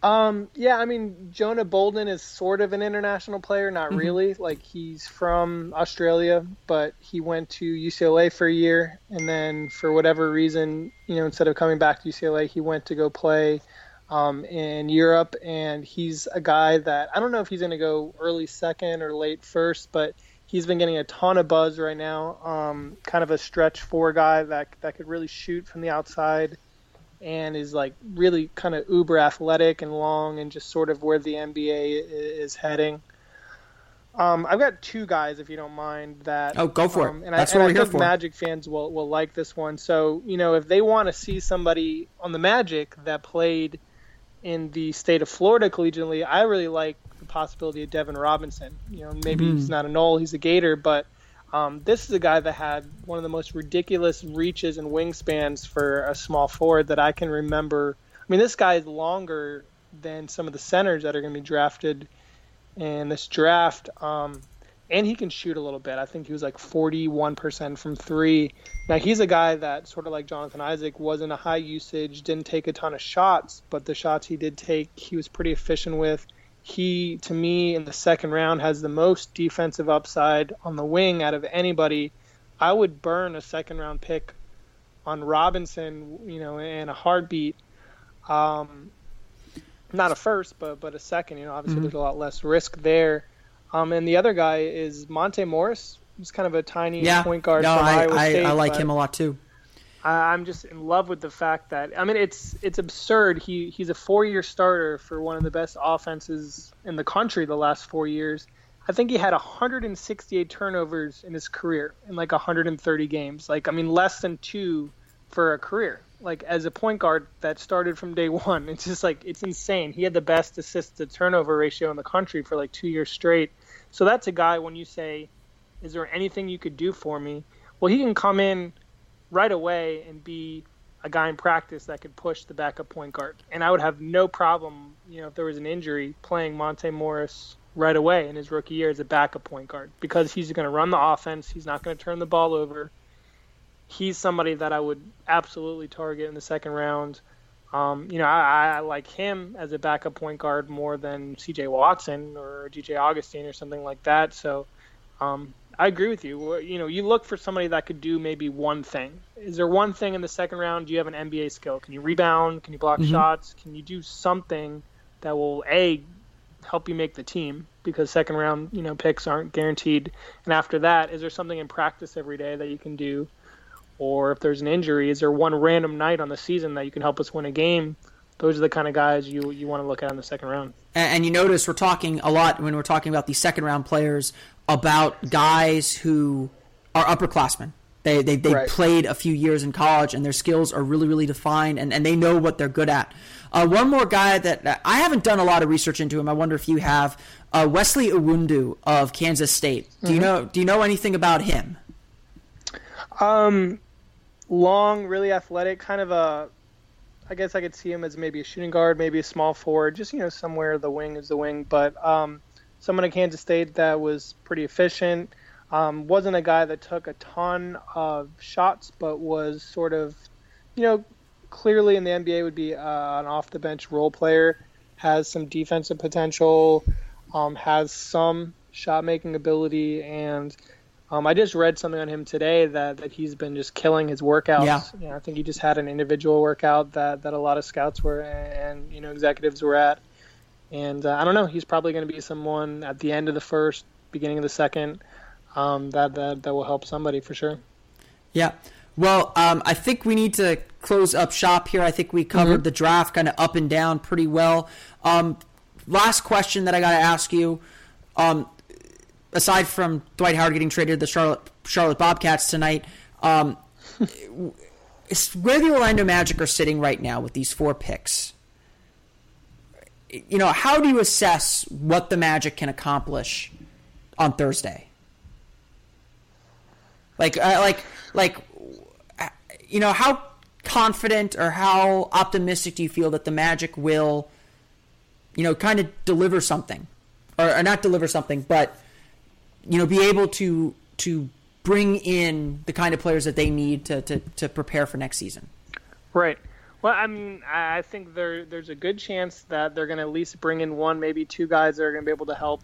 Speaker 3: Um, yeah, I mean, Jonah Bolden is sort of an international player, not
Speaker 2: Mm-hmm.
Speaker 3: really. Like he's from Australia, but he went to UCLA for a year, and then for whatever reason, you know, instead of coming back to UCLA, he went to go play um, in Europe. And he's a guy that I don't know if he's going to go early second or late first, but he's been getting a ton of buzz right now. Um, kind of a stretch four guy that that could really shoot from the outside and is like really kind of uber athletic and long and just sort of where the NBA is heading. Um, I've got two guys, if you don't mind, that.
Speaker 2: Oh, go for it.
Speaker 3: um, And
Speaker 2: That's
Speaker 3: I,
Speaker 2: what
Speaker 3: and
Speaker 2: we're
Speaker 3: I
Speaker 2: here
Speaker 3: think
Speaker 2: for.
Speaker 3: Magic fans will, will like this one. So, you know, if they want to see somebody on the Magic that played in the state of Florida collegiately, I really like the possibility of Devin Robinson. You know, maybe
Speaker 2: Mm-hmm.
Speaker 3: he's not a Nole, he's a Gator, but um, this is a guy that had one of the most ridiculous reaches and wingspans for a small forward that I can remember. I mean, this guy is longer than some of the centers that are going to be drafted in this draft. Um, and he can shoot a little bit. I think he was like 41% from three. Now, he's a guy that, sort of like Jonathan Isaac, wasn't a high usage, didn't take a ton of shots, but the shots he did take, he was pretty efficient with. He, to me, in the second round, has the most defensive upside on the wing out of anybody. I would burn a second round pick on Robinson, you know, in a heartbeat. Um, not a first, but but a second. You know, obviously there's a lot less risk there. Um, and the other guy is Monte Morris. He's kind of a tiny
Speaker 2: Yeah.
Speaker 3: point guard
Speaker 2: no, I,
Speaker 3: Iowa
Speaker 2: I. I like
Speaker 3: but
Speaker 2: him a lot too.
Speaker 3: I'm just in love with the fact that I mean it's it's absurd. He he's a four year starter for one of the best offenses in the country the last four years. I think he had 168 turnovers in his career in like 130 games. Like I mean less than two for a career. Like as a point guard that started from day one, it's just like it's insane. He had the best assist to turnover ratio in the country for like two years straight. So that's a guy when you say, "Is there anything you could do for me?" Well, he can come in right away and be a guy in practice that could push the backup point guard. And I would have no problem, you know, if there was an injury, playing Monte Morris right away in his rookie year as a backup point guard because he's going to run the offense. He's not going to turn the ball over. He's somebody that I would absolutely target in the second round. Um, you know, I, I like him as a backup point guard more than C.J. Watson or DJ Augustin or something like that. So, um, I agree with you. You know, you look for somebody that could do maybe one thing. Is there one thing in the second round? Do you have an NBA skill? Can you rebound? Can you block mm-hmm. shots? Can you do something that will a help you make the team because second round you know picks aren't guaranteed. And after that, is there something in practice every day that you can do, or if there's an injury, is there one random night on the season that you can help us win a game? Those are the kind of guys you you want to look at in the second round.
Speaker 2: And, and you notice we're talking a lot when we're talking about these second round players about guys who are upperclassmen. They they, they right. played a few years in college and their skills are really really defined and, and they know what they're good at. Uh, one more guy that I haven't done a lot of research into him. I wonder if you have. Uh, Wesley Iwundu of Kansas State. Do mm-hmm. you know Do you know anything about him?
Speaker 3: Um, long, really athletic, kind of a. I guess I could see him as maybe a shooting guard, maybe a small forward, just you know somewhere the wing is the wing. But um, someone at Kansas State that was pretty efficient. Um, wasn't a guy that took a ton of shots, but was sort of, you know, clearly in the NBA would be uh, an off the bench role player. Has some defensive potential, um, has some shot making ability, and um, I just read something on him today that, that he's been just killing his workouts. Yeah. You know, I think he just had an individual workout that, that a lot of scouts were and you know executives were at. And uh, I don't know, he's probably going to be someone at the end of the first, beginning of the second um, that, that that will help somebody for sure.
Speaker 2: Yeah. Well, um, I think we need to close up shop here. I think we covered mm-hmm. the draft kind of up and down pretty well. Um, last question that I got to ask you. Um, aside from Dwight Howard getting traded to the Charlotte Charlotte Bobcats tonight, um, where the Orlando Magic are sitting right now with these four picks. You know, how do you assess what the Magic can accomplish on Thursday? Like, uh, like, like, you know, how confident or how optimistic do you feel that the Magic will, you know, kind of deliver something, or, or not deliver something, but you know, be able to to bring in the kind of players that they need to to, to prepare for next season.
Speaker 3: Right. Well, I mean, I think there there's a good chance that they're going to at least bring in one, maybe two guys that are going to be able to help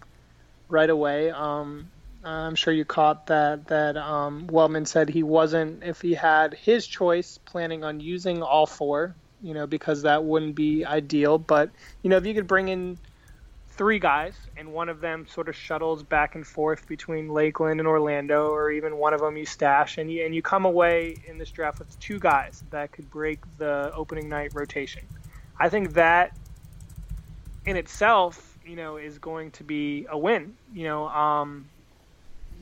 Speaker 3: right away. Um, I'm sure you caught that that um, Weltman said he wasn't, if he had his choice, planning on using all four. You know, because that wouldn't be ideal. But you know, if you could bring in three guys and one of them sort of shuttles back and forth between Lakeland and Orlando, or even one of them you stash, and you and you come away in this draft with two guys that could break the opening night rotation. I think that in itself, you know, is going to be a win. You know, um,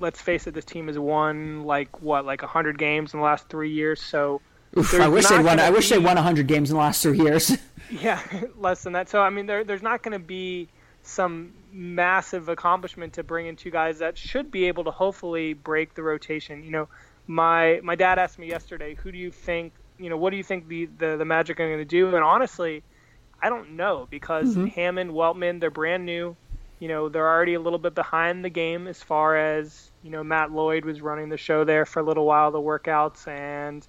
Speaker 3: let's face it, this team has won like what, like hundred games in the last three years. So
Speaker 2: Oof, I wish they won. I wish be, they won hundred games in the last three years.
Speaker 3: yeah, less than that. So I mean, there, there's not going to be some massive accomplishment to bring in two guys that should be able to hopefully break the rotation. You know, my my dad asked me yesterday, who do you think? You know, what do you think the the, the Magic are going to do? And honestly, I don't know because mm-hmm. Hammond, Weltman, they're brand new. You know, they're already a little bit behind the game as far as you know, Matt Lloyd was running the show there for a little while, the workouts, and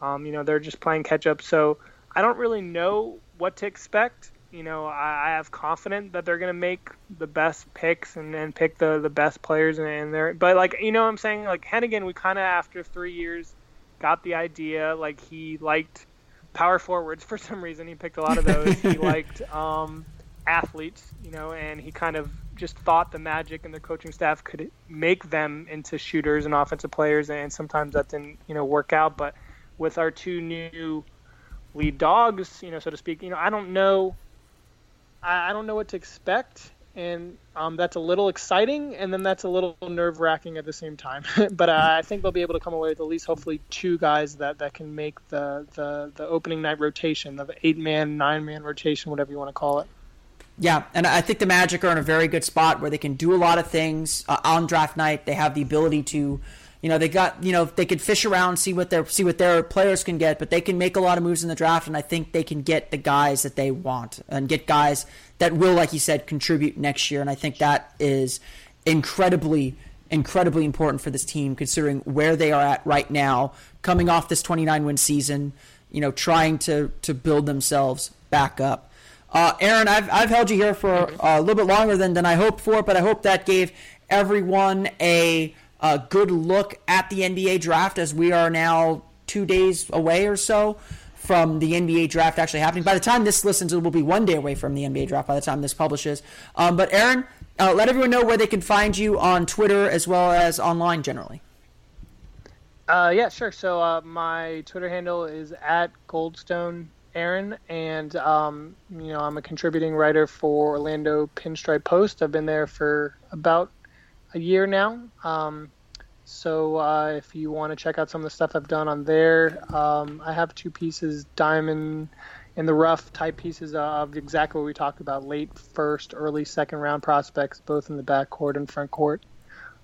Speaker 3: um, you know they're just playing catch up. So I don't really know what to expect. You know, I, I have confidence that they're going to make the best picks and, and pick the, the best players in, and there. But like you know, what I'm saying like Hennigan, we kind of after three years got the idea. Like he liked power forwards for some reason. He picked a lot of those. he liked um, athletes, you know, and he kind of just thought the Magic and their coaching staff could make them into shooters and offensive players, and sometimes that didn't, you know, work out. But with our two new lead dogs, you know, so to speak, you know, I don't know, I, I don't know what to expect, and um, that's a little exciting, and then that's a little nerve wracking at the same time. but uh, I think they'll be able to come away with at least hopefully two guys that, that can make the, the the opening night rotation, the eight man, nine man rotation, whatever you want to call it.
Speaker 2: Yeah, and I think the Magic are in a very good spot where they can do a lot of things uh, on draft night. They have the ability to, you know, they got, you know, they could fish around, see what their see what their players can get, but they can make a lot of moves in the draft, and I think they can get the guys that they want and get guys that will, like you said, contribute next year. And I think that is incredibly, incredibly important for this team, considering where they are at right now, coming off this 29 win season. You know, trying to to build themselves back up. Uh, Aaron, I've, I've held you here for a little bit longer than, than I hoped for, but I hope that gave everyone a, a good look at the NBA draft as we are now two days away or so from the NBA draft actually happening. By the time this listens, it will be one day away from the NBA draft by the time this publishes. Um, but Aaron, uh, let everyone know where they can find you on Twitter as well as online generally.
Speaker 3: Uh, yeah, sure. So uh, my Twitter handle is at Goldstone Aaron, and um, you know I'm a contributing writer for Orlando Pinstripe Post. I've been there for about a year now. Um, so uh, if you want to check out some of the stuff I've done on there, um, I have two pieces, diamond in the rough type pieces of exactly what we talked about, late first, early second round prospects, both in the back court and front court.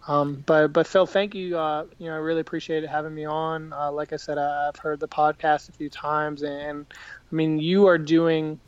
Speaker 3: Um, but but Phil, thank you. Uh, you know, I really appreciate having me on. Uh, like I said, I've heard the podcast a few times, and I mean, you are doing,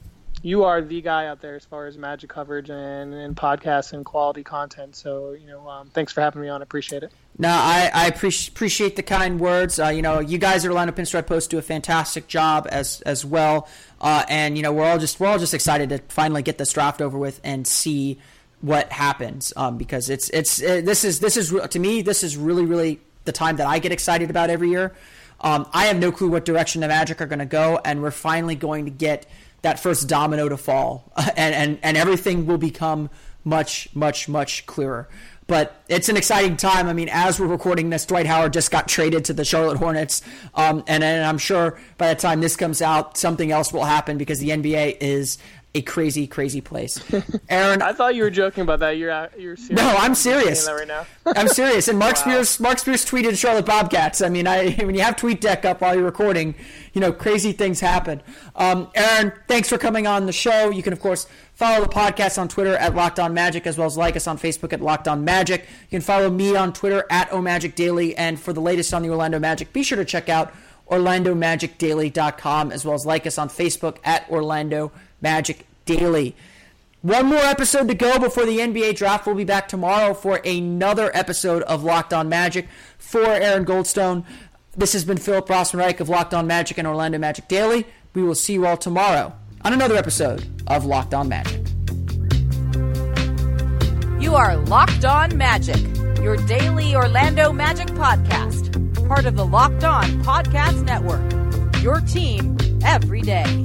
Speaker 3: you are the guy out there as far as Magic coverage and, and podcasts and quality content. So you know, um, thanks for having me on. I appreciate it.
Speaker 2: No, I, I appreciate appreciate the kind words. Uh, you know, you guys at Orlando Pinstripe Post do a fantastic job as as well. Uh, and you know, we're all just we're all just excited to finally get this draft over with and see what happens um, because it's it's it, this is this is to me this is really really the time that I get excited about every year. Um, I have no clue what direction the Magic are going to go, and we're finally going to get that first domino to fall, and and and everything will become much much much clearer. But it's an exciting time. I mean, as we're recording this, Dwight Howard just got traded to the Charlotte Hornets, um, and, and I'm sure by the time this comes out, something else will happen because the NBA is a crazy, crazy place. Aaron,
Speaker 3: I thought you were joking about that. You're you're serious.
Speaker 2: No, I'm serious.
Speaker 3: right now.
Speaker 2: I'm serious. And Mark wow. Spears, Mark Spears tweeted Charlotte Bobcats. I mean, I when you have TweetDeck up while you're recording, you know, crazy things happen. Um, Aaron, thanks for coming on the show. You can of course follow the podcast on Twitter at Locked On Magic, as well as like us on Facebook at Locked On Magic. You can follow me on Twitter at OMagicDaily. Daily. And for the latest on the Orlando Magic, be sure to check out OrlandoMagicDaily.com, as well as like us on Facebook at Orlando Magic Daily. One more episode to go before the NBA draft. We'll be back tomorrow for another episode of Locked On Magic. For Aaron Goldstone, this has been Philip Rossman-Reich of Locked On Magic and Orlando Magic Daily. We will see you all tomorrow on another episode of Locked On Magic.
Speaker 4: You are Locked On Magic, your daily Orlando Magic podcast, part of the Locked On Podcast Network. Your team every day.